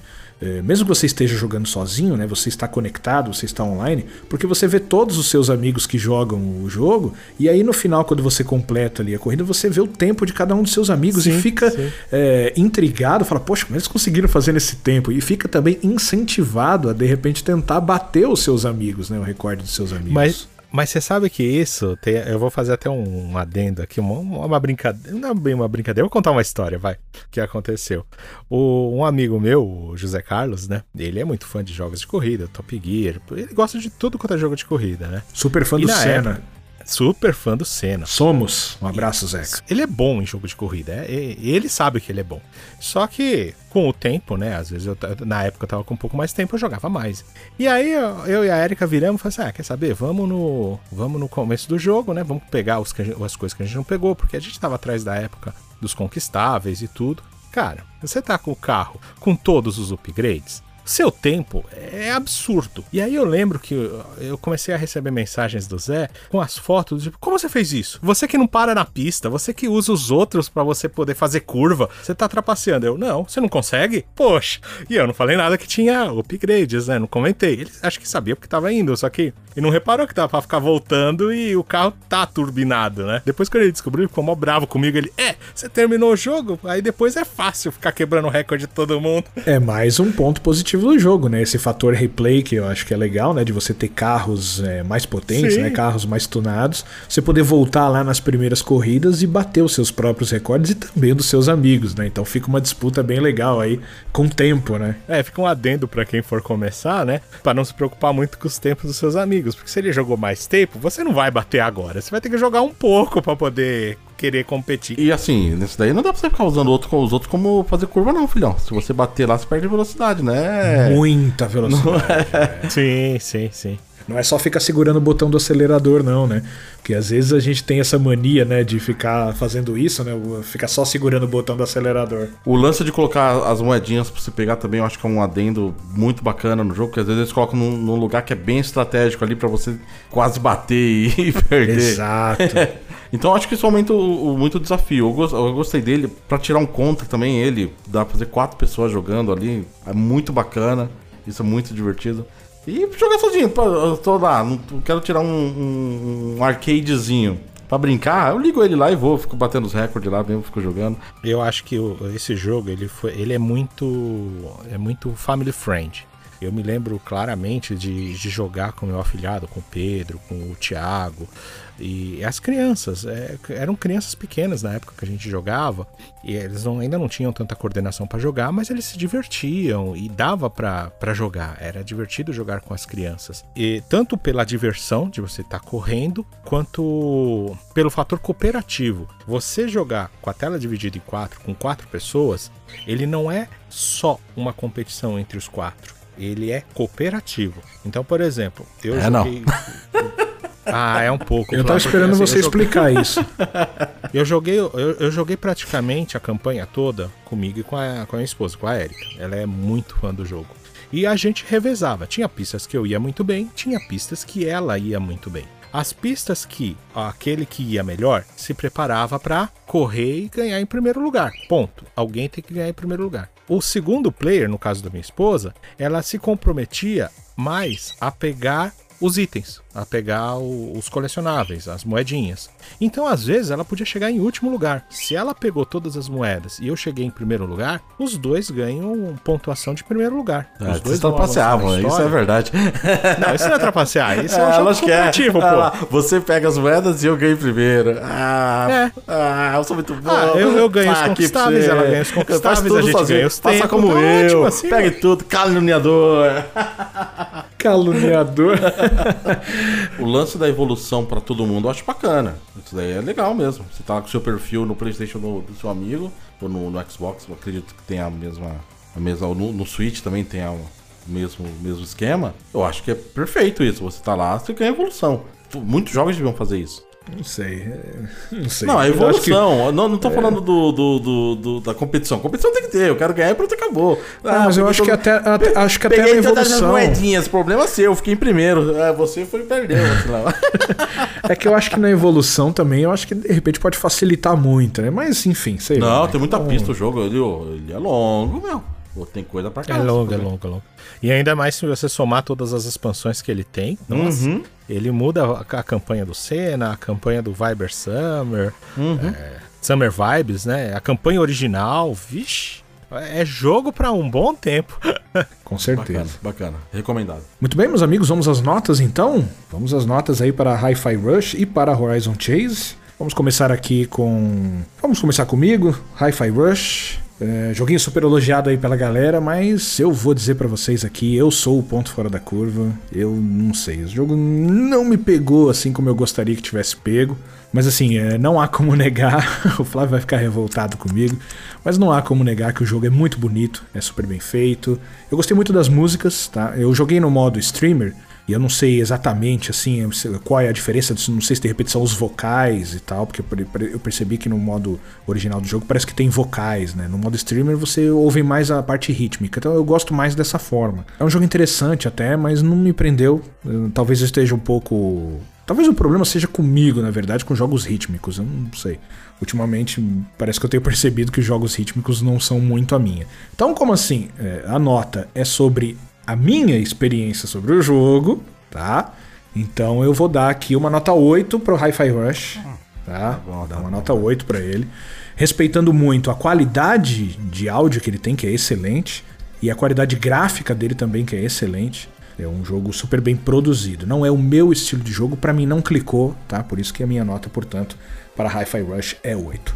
mesmo que você esteja jogando sozinho, né, você está conectado, você está online, porque você vê todos os seus amigos que jogam o jogo, e aí no final, quando você completa ali a corrida, você vê o tempo de cada um dos seus amigos sim, e fica é, intrigado, fala, poxa, como eles conseguiram fazer nesse tempo? E fica também incentivado a de repente tentar bater os seus amigos, né, o recorde dos seus amigos. Mas mas você sabe que isso, tem, eu vou fazer até um, adendo aqui, uma, uma brincadeira, não é bem uma brincadeira, eu vou contar uma história, vai, que aconteceu. O, um amigo meu, o José Carlos, né, ele é muito fã de jogos de corrida, Top Gear, ele gosta de tudo quanto é jogo de corrida, né. Super fã e do Senna. Época, super fã do Senna. Somos. Um abraço, Zeca. Ele é bom em jogo de corrida. É, ele sabe que ele é bom. Só que com o tempo, né? Às vezes eu na época eu tava com um pouco mais tempo, eu jogava mais. E aí eu, e a Erika viramos e falamos assim: ah, quer saber? Vamos no, vamos no começo do jogo, né? Vamos pegar os, as coisas que a gente não pegou, porque a gente tava atrás da época dos conquistáveis e tudo. Cara, você tá com o carro com todos os upgrades, seu tempo é absurdo. E aí eu lembro que eu comecei a receber mensagens do Zé com as fotos, tipo, como você fez isso? Você que não para na pista, você que usa os outros para você poder fazer curva, você tá trapaceando. Eu, não, você não consegue? Poxa. E eu não falei nada que tinha upgrades, né? Não comentei. Ele acho que sabia porque tava indo, só que e não reparou que tava pra ficar voltando e o carro tá turbinado, né? Depois que ele descobriu, ele ficou mó bravo comigo. Ele, é, você terminou o jogo? Aí depois é fácil ficar quebrando o recorde de todo mundo. É mais um ponto positivo do jogo, né? Esse fator replay que eu acho que é legal, né? De você ter carros é, mais potentes, Sim. né? Carros mais tunados. Você poder voltar lá nas primeiras corridas e bater os seus próprios recordes e também dos seus amigos, né? Então fica uma disputa bem legal aí com o tempo, né? É, fica um adendo para quem for começar, né? Para não se preocupar muito com os tempos dos seus amigos amigos, porque se ele jogou mais tempo, você não vai bater agora. Você vai ter que jogar um pouco para poder querer competir. E assim, nesse daí não dá pra você ficar usando outro com os outros como fazer curva, não, filhão. Se você bater lá, você perde velocidade, né? Muita velocidade. É. Sim, sim, sim. Não é só ficar segurando o botão do acelerador, não, né? Porque às vezes a gente tem essa mania, né, de ficar fazendo isso, né? Ficar só segurando o botão do acelerador. O lance de colocar as moedinhas pra você pegar também, eu acho que é um adendo muito bacana no jogo, porque às vezes eles colocam num, num lugar que é bem estratégico ali para você quase bater e <laughs> perder. Exato. <laughs> então acho que isso aumenta o, o, muito desafio. Eu, eu gostei dele. para tirar um contra também, ele dá pra fazer quatro pessoas jogando ali. É muito bacana. Isso é muito divertido. E jogar sozinho. Eu tô lá, não quero tirar um, um, um arcadezinho pra brincar, eu ligo ele lá e vou, fico batendo os recordes lá mesmo, fico jogando. Eu acho que o, esse jogo, ele, foi, ele é muito. é muito family friend. Eu me lembro claramente de, de jogar com meu afilhado, com o Pedro, com o Thiago. E as crianças, é, eram crianças pequenas na época que a gente jogava, e eles não, ainda não tinham tanta coordenação para jogar, mas eles se divertiam e dava para jogar. Era divertido jogar com as crianças. E tanto pela diversão de você estar tá correndo, quanto pelo fator cooperativo. Você jogar com a tela dividida em quatro, com quatro pessoas, ele não é só uma competição entre os quatro. Ele é cooperativo. Então, por exemplo, eu é, joguei. Não. <laughs> Ah, é um pouco. Eu tava esperando assim, você explicar isso. <laughs> Eu joguei, eu, eu, joguei praticamente a campanha toda comigo e com a, com a minha esposa, com a Erika. Ela é muito fã do jogo. E a gente revezava. Tinha pistas que eu ia muito bem, tinha pistas que ela ia muito bem. As pistas que aquele que ia melhor se preparava para correr e ganhar em primeiro lugar. Ponto. Alguém tem que ganhar em primeiro lugar. O segundo player, no caso da minha esposa, ela se comprometia mais a pegar os itens, a pegar o, os colecionáveis, as moedinhas. Então, às vezes, ela podia chegar em último lugar. Se ela pegou todas as moedas e eu cheguei em primeiro lugar, os dois ganham pontuação de primeiro lugar. É, os dois trapaceavam, isso é verdade. <laughs> Não, isso não é trapacear, isso é, um Ah, jogo que é. Ah pô. lá, você pega as moedas e eu ganho primeiro. Ah, É. ah eu sou muito bom. Ah, eu- eu ganho os aqui pra conquistáveis, ela ganha os conquistáveis, a gente sozinho. ganha os tempos, como tá eu. ótimo assim, Pegue ó. tudo, caluniador. Caluniador. <laughs> O lance da evolução pra todo mundo eu acho bacana. Isso daí é legal mesmo. Você tá com o seu perfil no PlayStation do, do seu amigo, ou no, no Xbox, eu acredito que tem a mesma. A mesma no, no Switch também tem a- o mesmo, mesmo esquema. Eu acho que é perfeito isso. Você tá lá, você ganha evolução. Muitos jogos deviam fazer isso. Não sei. é, Não sei. Não, é Eu acho que- evolução. Eu Não, não tô falando do, do, do- do- da competição. Competição tem que ter. Eu quero ganhar e pronto, acabou. Ah, mas eu acho que até, até- acho que até Peguei na todas as evolução. moedinhas. Problema seu. Eu fiquei em primeiro. Ah, você foi e perdeu. <laughs> sei. É que eu acho que na evolução também, eu acho que de repente pode facilitar muito, né? Mas enfim, sei lá. Não, né? tem muita Então, pista o jogo. Ele, ele é longo, meu. Pô, Tem coisa pra É caralho. longo, é longo, é longo. E ainda mais se você somar todas as expansões que ele tem. Nossa, Uhum. ele muda a, a campanha do Senna, a campanha do Viber Summer, Uhum. é, Summer Vibes, né? A campanha original, vixe. É jogo pra um bom tempo. <laughs> Com certeza. Bacana, bacana. Recomendado. Muito bem, meus amigos, vamos às notas então? Vamos às notas aí para Hi-Fi Rush e para Horizon Chase. Vamos começar aqui com. Vamos começar comigo, Hi-Fi Rush. É, joguinho super elogiado aí pela galera, mas eu vou dizer pra vocês aqui, eu sou o ponto fora da curva. Eu não sei, o jogo não me pegou assim como eu gostaria que tivesse pego. Mas assim, é, não há como <laughs> negar, o Flávio vai ficar revoltado comigo, mas não há como negar que o jogo é muito bonito, é super bem feito. Eu gostei muito das músicas, tá? Eu joguei no modo streamer e eu não sei exatamente assim qual é a diferença, não sei se de repente são os vocais e tal, porque eu per- eu percebi que no modo original do jogo parece que tem vocais, né? No modo streamer você ouve mais a parte rítmica, então eu gosto mais dessa forma. É um jogo interessante até, mas não me prendeu. Eu- Talvez eu esteja um pouco Talvez o problema seja comigo, na verdade, com jogos rítmicos. Eu não sei. Ultimamente, parece que eu tenho <laughs> percebido que os jogos rítmicos não são muito a minha. Então, como assim? É, a nota é sobre a minha experiência sobre o jogo, tá? Então eu vou dar aqui uma nota 8 pro Hi-Fi Rush, tá? bom, Vou dar tá uma bom. nota 8 pra ele. Respeitando muito a qualidade de áudio que ele tem, que é excelente, e a qualidade gráfica dele também, que é excelente. É um jogo super bem produzido. Não é o meu estilo de jogo, pra mim não clicou, tá? Por isso que a minha nota, portanto, para Hi-Fi Rush é 8.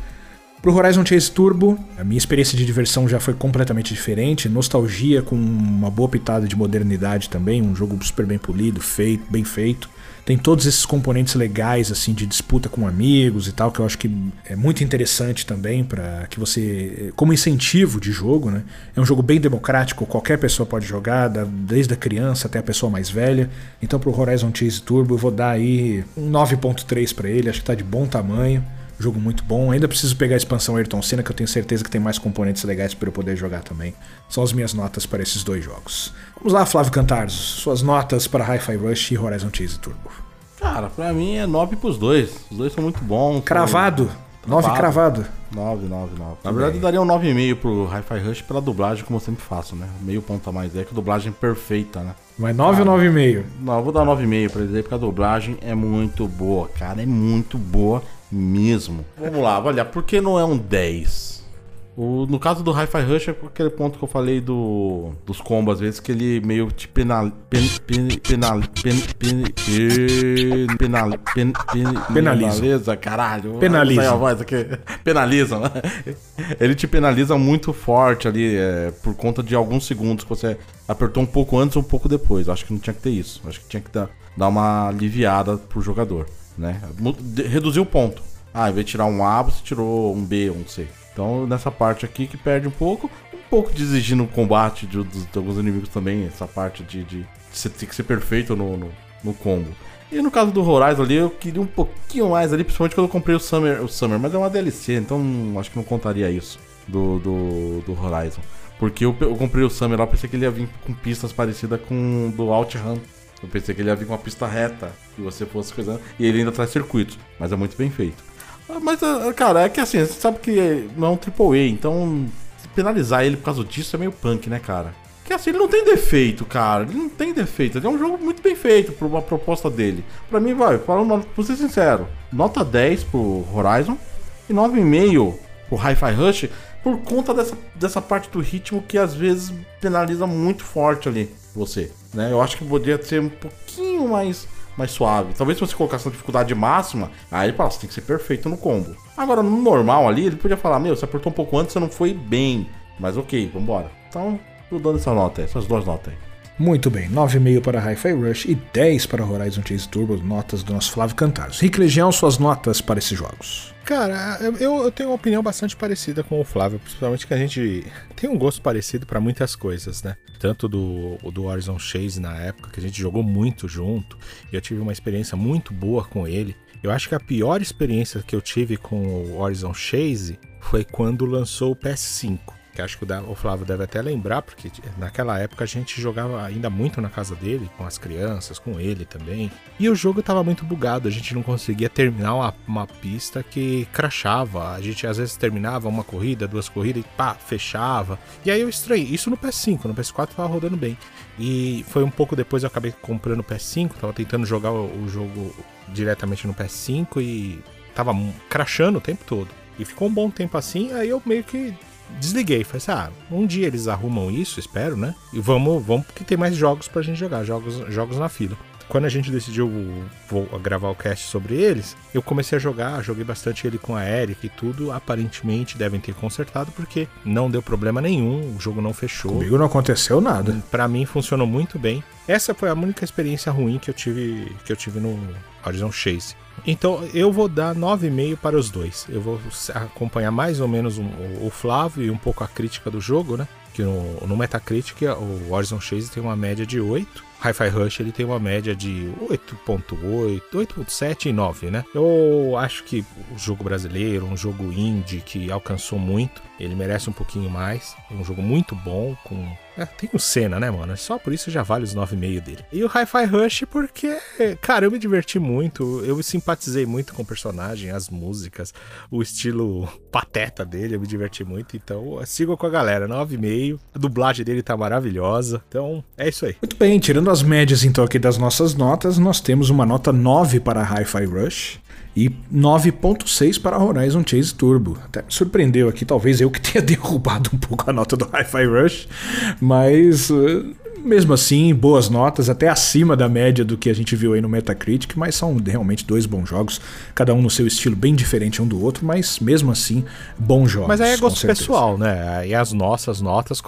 Pro Horizon Chase Turbo, a minha experiência de diversão já foi completamente diferente. Nostalgia com uma boa pitada de modernidade também. Um jogo super bem polido, feito, bem feito. Tem todos esses componentes legais, assim, de disputa com amigos e tal, que eu acho que é muito interessante também para que você. como incentivo de jogo, né? É um jogo bem democrático, qualquer pessoa pode jogar, desde a criança até a pessoa mais velha. Então pro Horizon Chase Turbo eu vou dar aí um 9.3 para ele, acho que tá de bom tamanho. Jogo muito bom. Ainda preciso pegar a expansão Ayrton Senna, que eu tenho certeza que tem mais componentes legais para eu poder jogar também. São as minhas notas para esses dois jogos. Vamos lá, Flávio Cantaros. Suas notas para Hi-Fi Rush e Horizon Chase Turbo. Cara, pra mim é 9 pros dois. Os dois são muito bons. Cravado. Nove Cravado. cravado. 9, 9, 9. Na verdade, eu daria um 9,5 pro Hi-Fi Rush pela dublagem, como eu sempre faço, né? Meio ponto a mais aí, que a dublagem é perfeita, né? Mas 9 ou 9,5? Não, eu vou dar 9,5 pra eles aí, porque a dublagem é muito boa, cara. É muito boa mesmo. Vamos lá, olha, por que não é um 10? O, no caso do Hi-Fi Rush é aquele ponto que eu falei do, dos combos, às vezes, que ele meio te penal, pen, pen, penal, pen, pen, pen, penal, pen, pen, Penaliza. penaliza, caralho. Penaliza. A voz aqui. Penaliza, né? Ele te penaliza muito forte ali, é, por conta de alguns segundos que você apertou um pouco antes ou um pouco depois. Acho que não tinha que ter isso. Acho que tinha que dar, dar uma aliviada pro jogador, né? Reduzir o ponto. Ah, em vez de tirar um A, você tirou um B um C. Então, nessa parte aqui que perde um pouco, um pouco de exigir no combate de, de- de alguns inimigos também, essa parte de, de, você ter que ser perfeito no, no, no combo. E no caso do Horizon ali, eu queria um pouquinho mais ali, principalmente quando eu comprei o Summer, o Summer mas é uma DLC, então acho que não contaria isso do, do, do Horizon. Porque eu, eu comprei o Summer lá, pensei que ele ia vir com pistas parecidas com do OutRun. Eu pensei que ele ia vir com uma pista reta, que você fosse coisando, e ele ainda traz circuitos, mas é muito bem feito. Ah, Mas, ah, cara, é que assim, você sabe que não é um AAA, então penalizar ele por causa disso é meio punk, né, cara? Que assim, ele não tem defeito, cara. Ele não tem defeito. Ele é um jogo muito bem feito por uma proposta dele. Pra mim, vai, falando, pra ser sincero, nota 10 pro Horizon e 9,5 pro Hi-Fi Rush por conta dessa, dessa parte do ritmo que às vezes penaliza muito forte ali você. Né? Eu acho que poderia ser um pouquinho mais, mais suave. Talvez se você colocasse na dificuldade máxima, aí ele fala, você tem que ser perfeito no combo. Agora, no normal ali, ele podia falar, meu, você apertou um pouco antes, você não foi bem. Mas ok, vambora. Então, tô dando essa nota aí, essas duas notas aí. Muito bem, 9,5 para Hi-Fi Rush e 10 para Horizon Chase Turbo, notas do nosso Flávio Cantaros. Rick Legião, suas notas para esses jogos. Cara, eu, eu tenho uma opinião bastante parecida com o Flávio, principalmente que a gente tem um gosto parecido para muitas coisas, né? Tanto do, do Horizon Chase na época, que a gente jogou muito junto, e eu tive uma experiência muito boa com ele. Eu acho que a pior experiência que eu tive com o Horizon Chase foi quando lançou o PS5 que acho que o Flávio deve até lembrar, porque naquela época a gente jogava ainda muito na casa dele, com as crianças, com ele também. E o jogo estava muito bugado, a gente não conseguia terminar uma, uma, pista que crachava. A gente às vezes terminava uma corrida, duas corridas e pá, fechava. E aí eu estranhei, isso no PS5, no PS4 tava rodando bem. E foi um pouco depois eu acabei comprando o PS5, tava tentando jogar o, jogo diretamente no PS5 e tava crachando o tempo todo. E ficou um bom tempo assim, aí eu meio que desliguei. Falei assim, ah, um dia eles arrumam isso, espero, né? E vamos, vamos porque tem mais jogos pra gente jogar, jogos, jogos na fila. Quando a gente decidiu vou gravar o cast sobre eles, eu comecei a jogar, joguei bastante ele com a Eric e tudo. Aparentemente devem ter consertado porque não deu problema nenhum, o jogo não fechou. Comigo não aconteceu nada. Para mim funcionou muito bem. Essa foi a única experiência ruim que eu tive que eu tive no Horizon Chase. Então eu vou dar 9,5 para os dois. Eu vou acompanhar mais ou menos o Flávio e um pouco a crítica do jogo, né? Que no, no Metacritic o Horizon Chase tem uma média de 8 Hi-Fi Rush ele tem uma média de 8.8, 8.7 e 9, né? Eu acho que o jogo brasileiro, um jogo indie que alcançou muito, ele merece um pouquinho mais. É um jogo muito bom, com é, tem o Senna, né, mano? Só por isso já vale os 9,5 dele. E o Hi-Fi Rush porque, cara, eu me diverti muito, eu simpatizei muito com o personagem, as músicas, o estilo <laughs> pateta dele, eu me diverti muito, então sigo com a galera, 9,5. A dublagem dele tá maravilhosa, então é isso aí. Muito bem, tirando as médias então aqui das nossas notas, nós temos uma nota 9 para Hi-Fi Rush e 9.6 para Horizon Chase Turbo. Até me surpreendeu aqui, talvez eu que tenha <laughs> derrubado um pouco a nota do Hi-Fi Rush, mas uh, mesmo assim, boas notas, até acima da média do que a gente viu aí no Metacritic, mas são realmente dois bons jogos, cada um no seu estilo bem diferente um do outro, mas mesmo assim, bons jogos. Mas aí é gosto pessoal, né? E as nossas notas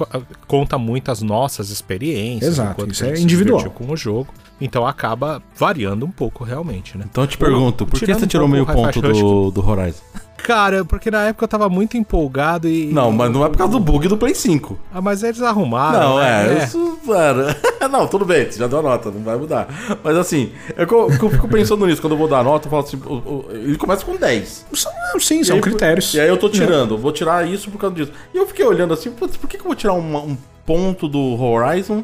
conta muito as nossas experiências. Exato, isso é individual. com o jogo. Então acaba variando um pouco realmente, né? Então eu te pergunto, por que você tirou meio ponto do, do Horizon? Cara, porque na época eu tava muito empolgado e. Não, mas não é por causa do bug do Play 5. Ah, mas eles arrumaram. Não, né? é, isso, mano. <laughs> não, tudo bem, você já deu a nota, não vai mudar. Mas assim, eu, eu fico pensando nisso, quando eu vou dar a nota, eu falo assim, ele começa com 10. Sim, são aí, critérios. E aí eu tô tirando, é. vou tirar isso por causa disso. E eu fiquei olhando assim, por que, que eu vou tirar uma, um ponto do Horizon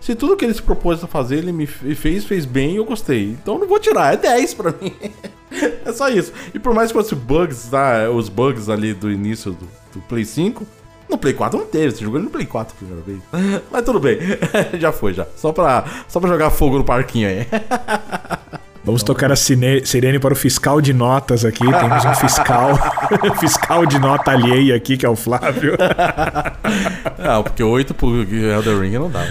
se tudo que ele se propôs a fazer, ele me fez, fez bem e eu gostei. Então não vou tirar, é 10 pra mim. <laughs> <laughs> é só isso. E por mais que fosse bugs, tá, os bugs ali do início do, do Play 5, no Play 4 não teve, você jogou no Play 4 a primeira vez. <laughs> Mas tudo bem, <laughs> já foi já. Só pra, só pra jogar fogo no parquinho aí. Vamos tocar a sirene para o fiscal de notas aqui. Temos um fiscal, fiscal de nota alheia aqui, que é o Flávio. Não, porque 8 pro Elder Ring não dá.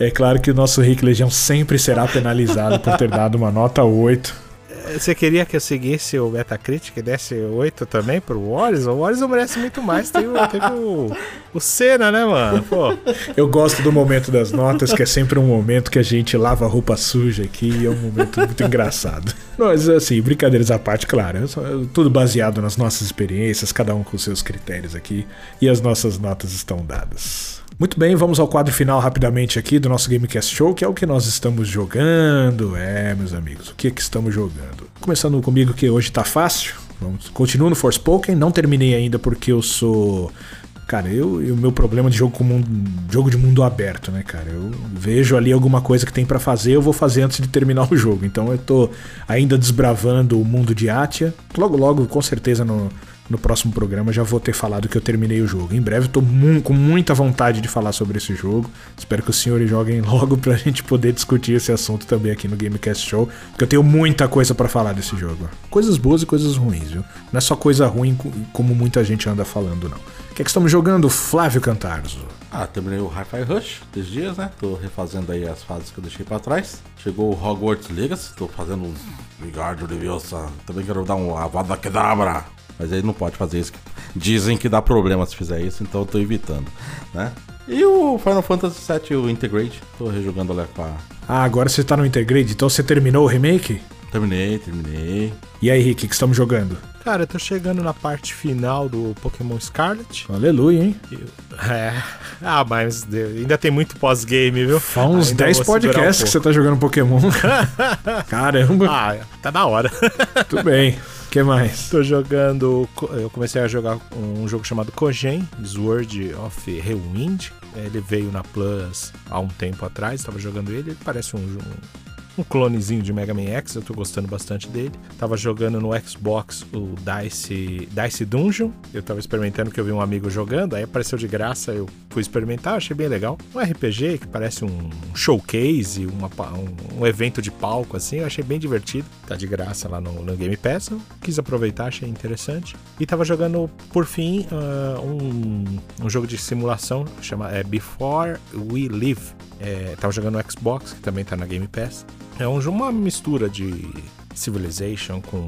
É claro que o nosso Rick Legião sempre será penalizado por ter dado uma nota 8. Você queria que eu seguisse o Metacritic e desse 8 também pro Horizon? O Horizon merece muito mais. Tem o, tem o, o Senna, né, mano? Pô. Eu gosto do momento das notas, que é sempre um momento que a gente lava a roupa suja aqui e é um momento muito engraçado. Mas, assim, brincadeiras à parte, claro. Tudo baseado nas nossas experiências, cada um com seus critérios aqui. E as nossas notas estão dadas. Muito bem, vamos ao quadro final rapidamente aqui do nosso Gamecast Show, que é o que nós estamos jogando. É, meus amigos, o que, é que estamos jogando? Começando comigo que hoje tá fácil. Vamos, continuo no Forspoken, não terminei ainda porque eu sou Cara, eu, o meu problema de jogo com mundo, jogo de mundo aberto, né, cara? Eu vejo ali alguma coisa que tem para fazer, eu vou fazer antes de terminar o jogo. Então eu tô ainda desbravando o mundo de Atia. Logo, logo, com certeza no, no próximo programa já vou ter falado que eu terminei o jogo. Em breve tô mu com muita vontade de falar sobre esse jogo. Espero que os senhores joguem <laughs> logo pra gente poder discutir esse assunto também aqui no Gamecast Show, porque eu tenho muita coisa para falar desse jogo. Coisas boas e coisas ruins, viu? Não é só coisa ruim como muita gente anda falando, não. O que é que estamos jogando, Flávio Cantarzo? Ah, terminei o Hi-Fi Rush esses dias, né? Tô refazendo aí as fases que eu deixei pra trás. Chegou o Hogwarts Legacy, tô fazendo uns Vigardo Leviosa. Também quero dar um Avada Kedavra. Mas aí não pode fazer isso. Dizem que dá problema se fizer isso, então eu tô evitando, né? E o Final Fantasy VII, o Integrate, tô rejogando lá com a... Ah, agora você tá no Integrate, então você terminou o remake? Terminei, terminei. E aí, Rick, o que estamos jogando? Cara, eu tô chegando na parte final do Pokémon Scarlet. Aleluia, hein? É. Ah, mas ainda tem muito pós-game, viu? Faz uns 10 podcasts um que você tá jogando Pokémon. <laughs> Caramba. Ah, tá na hora. Tudo bem. O que mais? Tô jogando. Eu comecei a jogar um jogo chamado Kogen, Sword of Rewind. Ele veio na Plus há um tempo atrás, estava jogando ele. Ele parece um, um clonezinho de Mega Man X, eu tô gostando bastante dele. Tava jogando no Xbox o Dice, Dice Dungeon, eu tava experimentando que eu vi um amigo jogando, aí apareceu de graça, eu fui experimentar, achei bem legal. Um RPG que parece um showcase, uma, um, um, evento de palco assim, eu achei bem divertido. Tá de graça lá no, no Game Pass, eu quis aproveitar, achei interessante. E tava jogando, por fim, uh, um, um jogo de simulação, chama é, Before We Live. É, tava jogando Xbox, que também tá na Game Pass. É um, uma mistura de Civilization com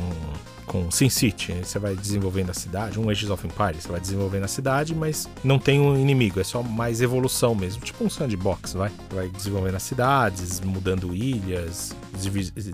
com SimCity, você vai desenvolvendo a cidade, um Ages of Empires, você vai desenvolvendo a cidade, mas não tem um inimigo, é só mais evolução mesmo, tipo um sandbox, vai? Vai desenvolvendo as cidades, mudando ilhas,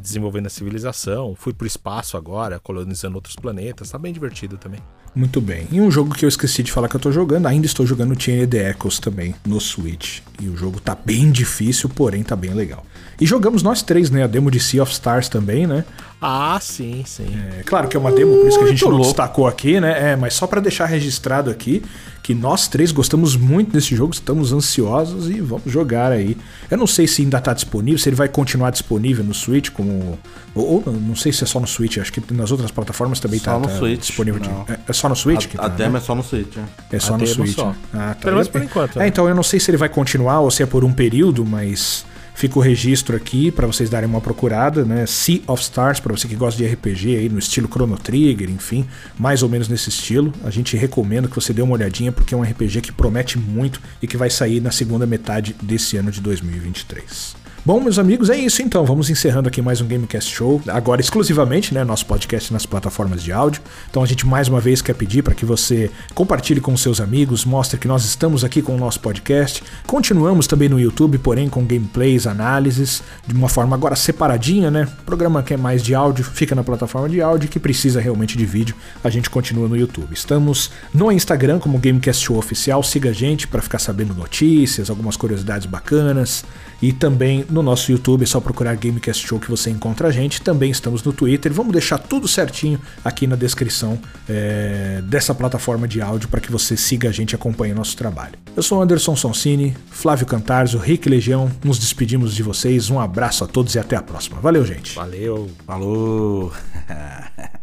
desenvolvendo a civilização. Fui pro espaço agora, colonizando outros planetas, tá bem divertido também. Muito bem. E um jogo que eu esqueci de falar que eu tô jogando, ainda estou jogando Chain the Echoes também no Switch. E o jogo tá bem difícil, porém tá bem legal. E jogamos nós três, né? A demo de Sea of Stars também, né? Ah, sim, sim. É, claro que é uma demo, por isso que a gente não destacou aqui, né? É, mas só para deixar registrado aqui que nós três gostamos muito desse jogo, estamos ansiosos e vamos jogar aí. Eu não sei se ainda tá disponível, se ele vai continuar disponível no Switch como ou, ou não sei se é só no Switch, acho que nas outras plataformas também só tá, no tá Switch, disponível. De, é, é, só no Switch? A, a tá, demo né? é só no Switch. É, é só a no Switch. Só. Ah, tá. Pelo menos por enquanto. É, né? então eu não sei se ele vai continuar ou se é por um período, mas Fica o registro aqui para vocês darem uma procurada, né? Sea of Stars, para você que gosta de RPG aí no estilo Chrono Trigger, enfim, mais ou menos nesse estilo. A gente recomenda que você dê uma olhadinha porque é um RPG que promete muito e que vai sair na segunda metade desse ano de 2023. Bom, meus amigos, é isso então. Vamos encerrando aqui mais um Gamecast Show. Agora exclusivamente, né, nosso podcast nas plataformas de áudio. Então a gente mais uma vez quer pedir para que você compartilhe com seus amigos, mostre que nós estamos aqui com o nosso podcast. Continuamos também no YouTube, porém com gameplays, análises, de uma forma agora separadinha, né? O programa que é mais de áudio fica na plataforma de áudio, que precisa realmente de vídeo, a gente continua no YouTube. Estamos no Instagram como Gamecast Show Oficial, siga a gente para ficar sabendo notícias, algumas curiosidades bacanas e também no nosso YouTube, é só procurar Gamecast Show que você encontra a gente. Também estamos no Twitter. Vamos deixar tudo certinho aqui na descrição é, dessa plataforma de áudio para que você siga a gente e acompanhe nosso trabalho. Eu sou Anderson Sonsini, Flávio Cantarzo, Rick Legião. Nos despedimos de vocês. Um abraço a todos e até a próxima. Valeu, gente. Valeu. Falou. <laughs>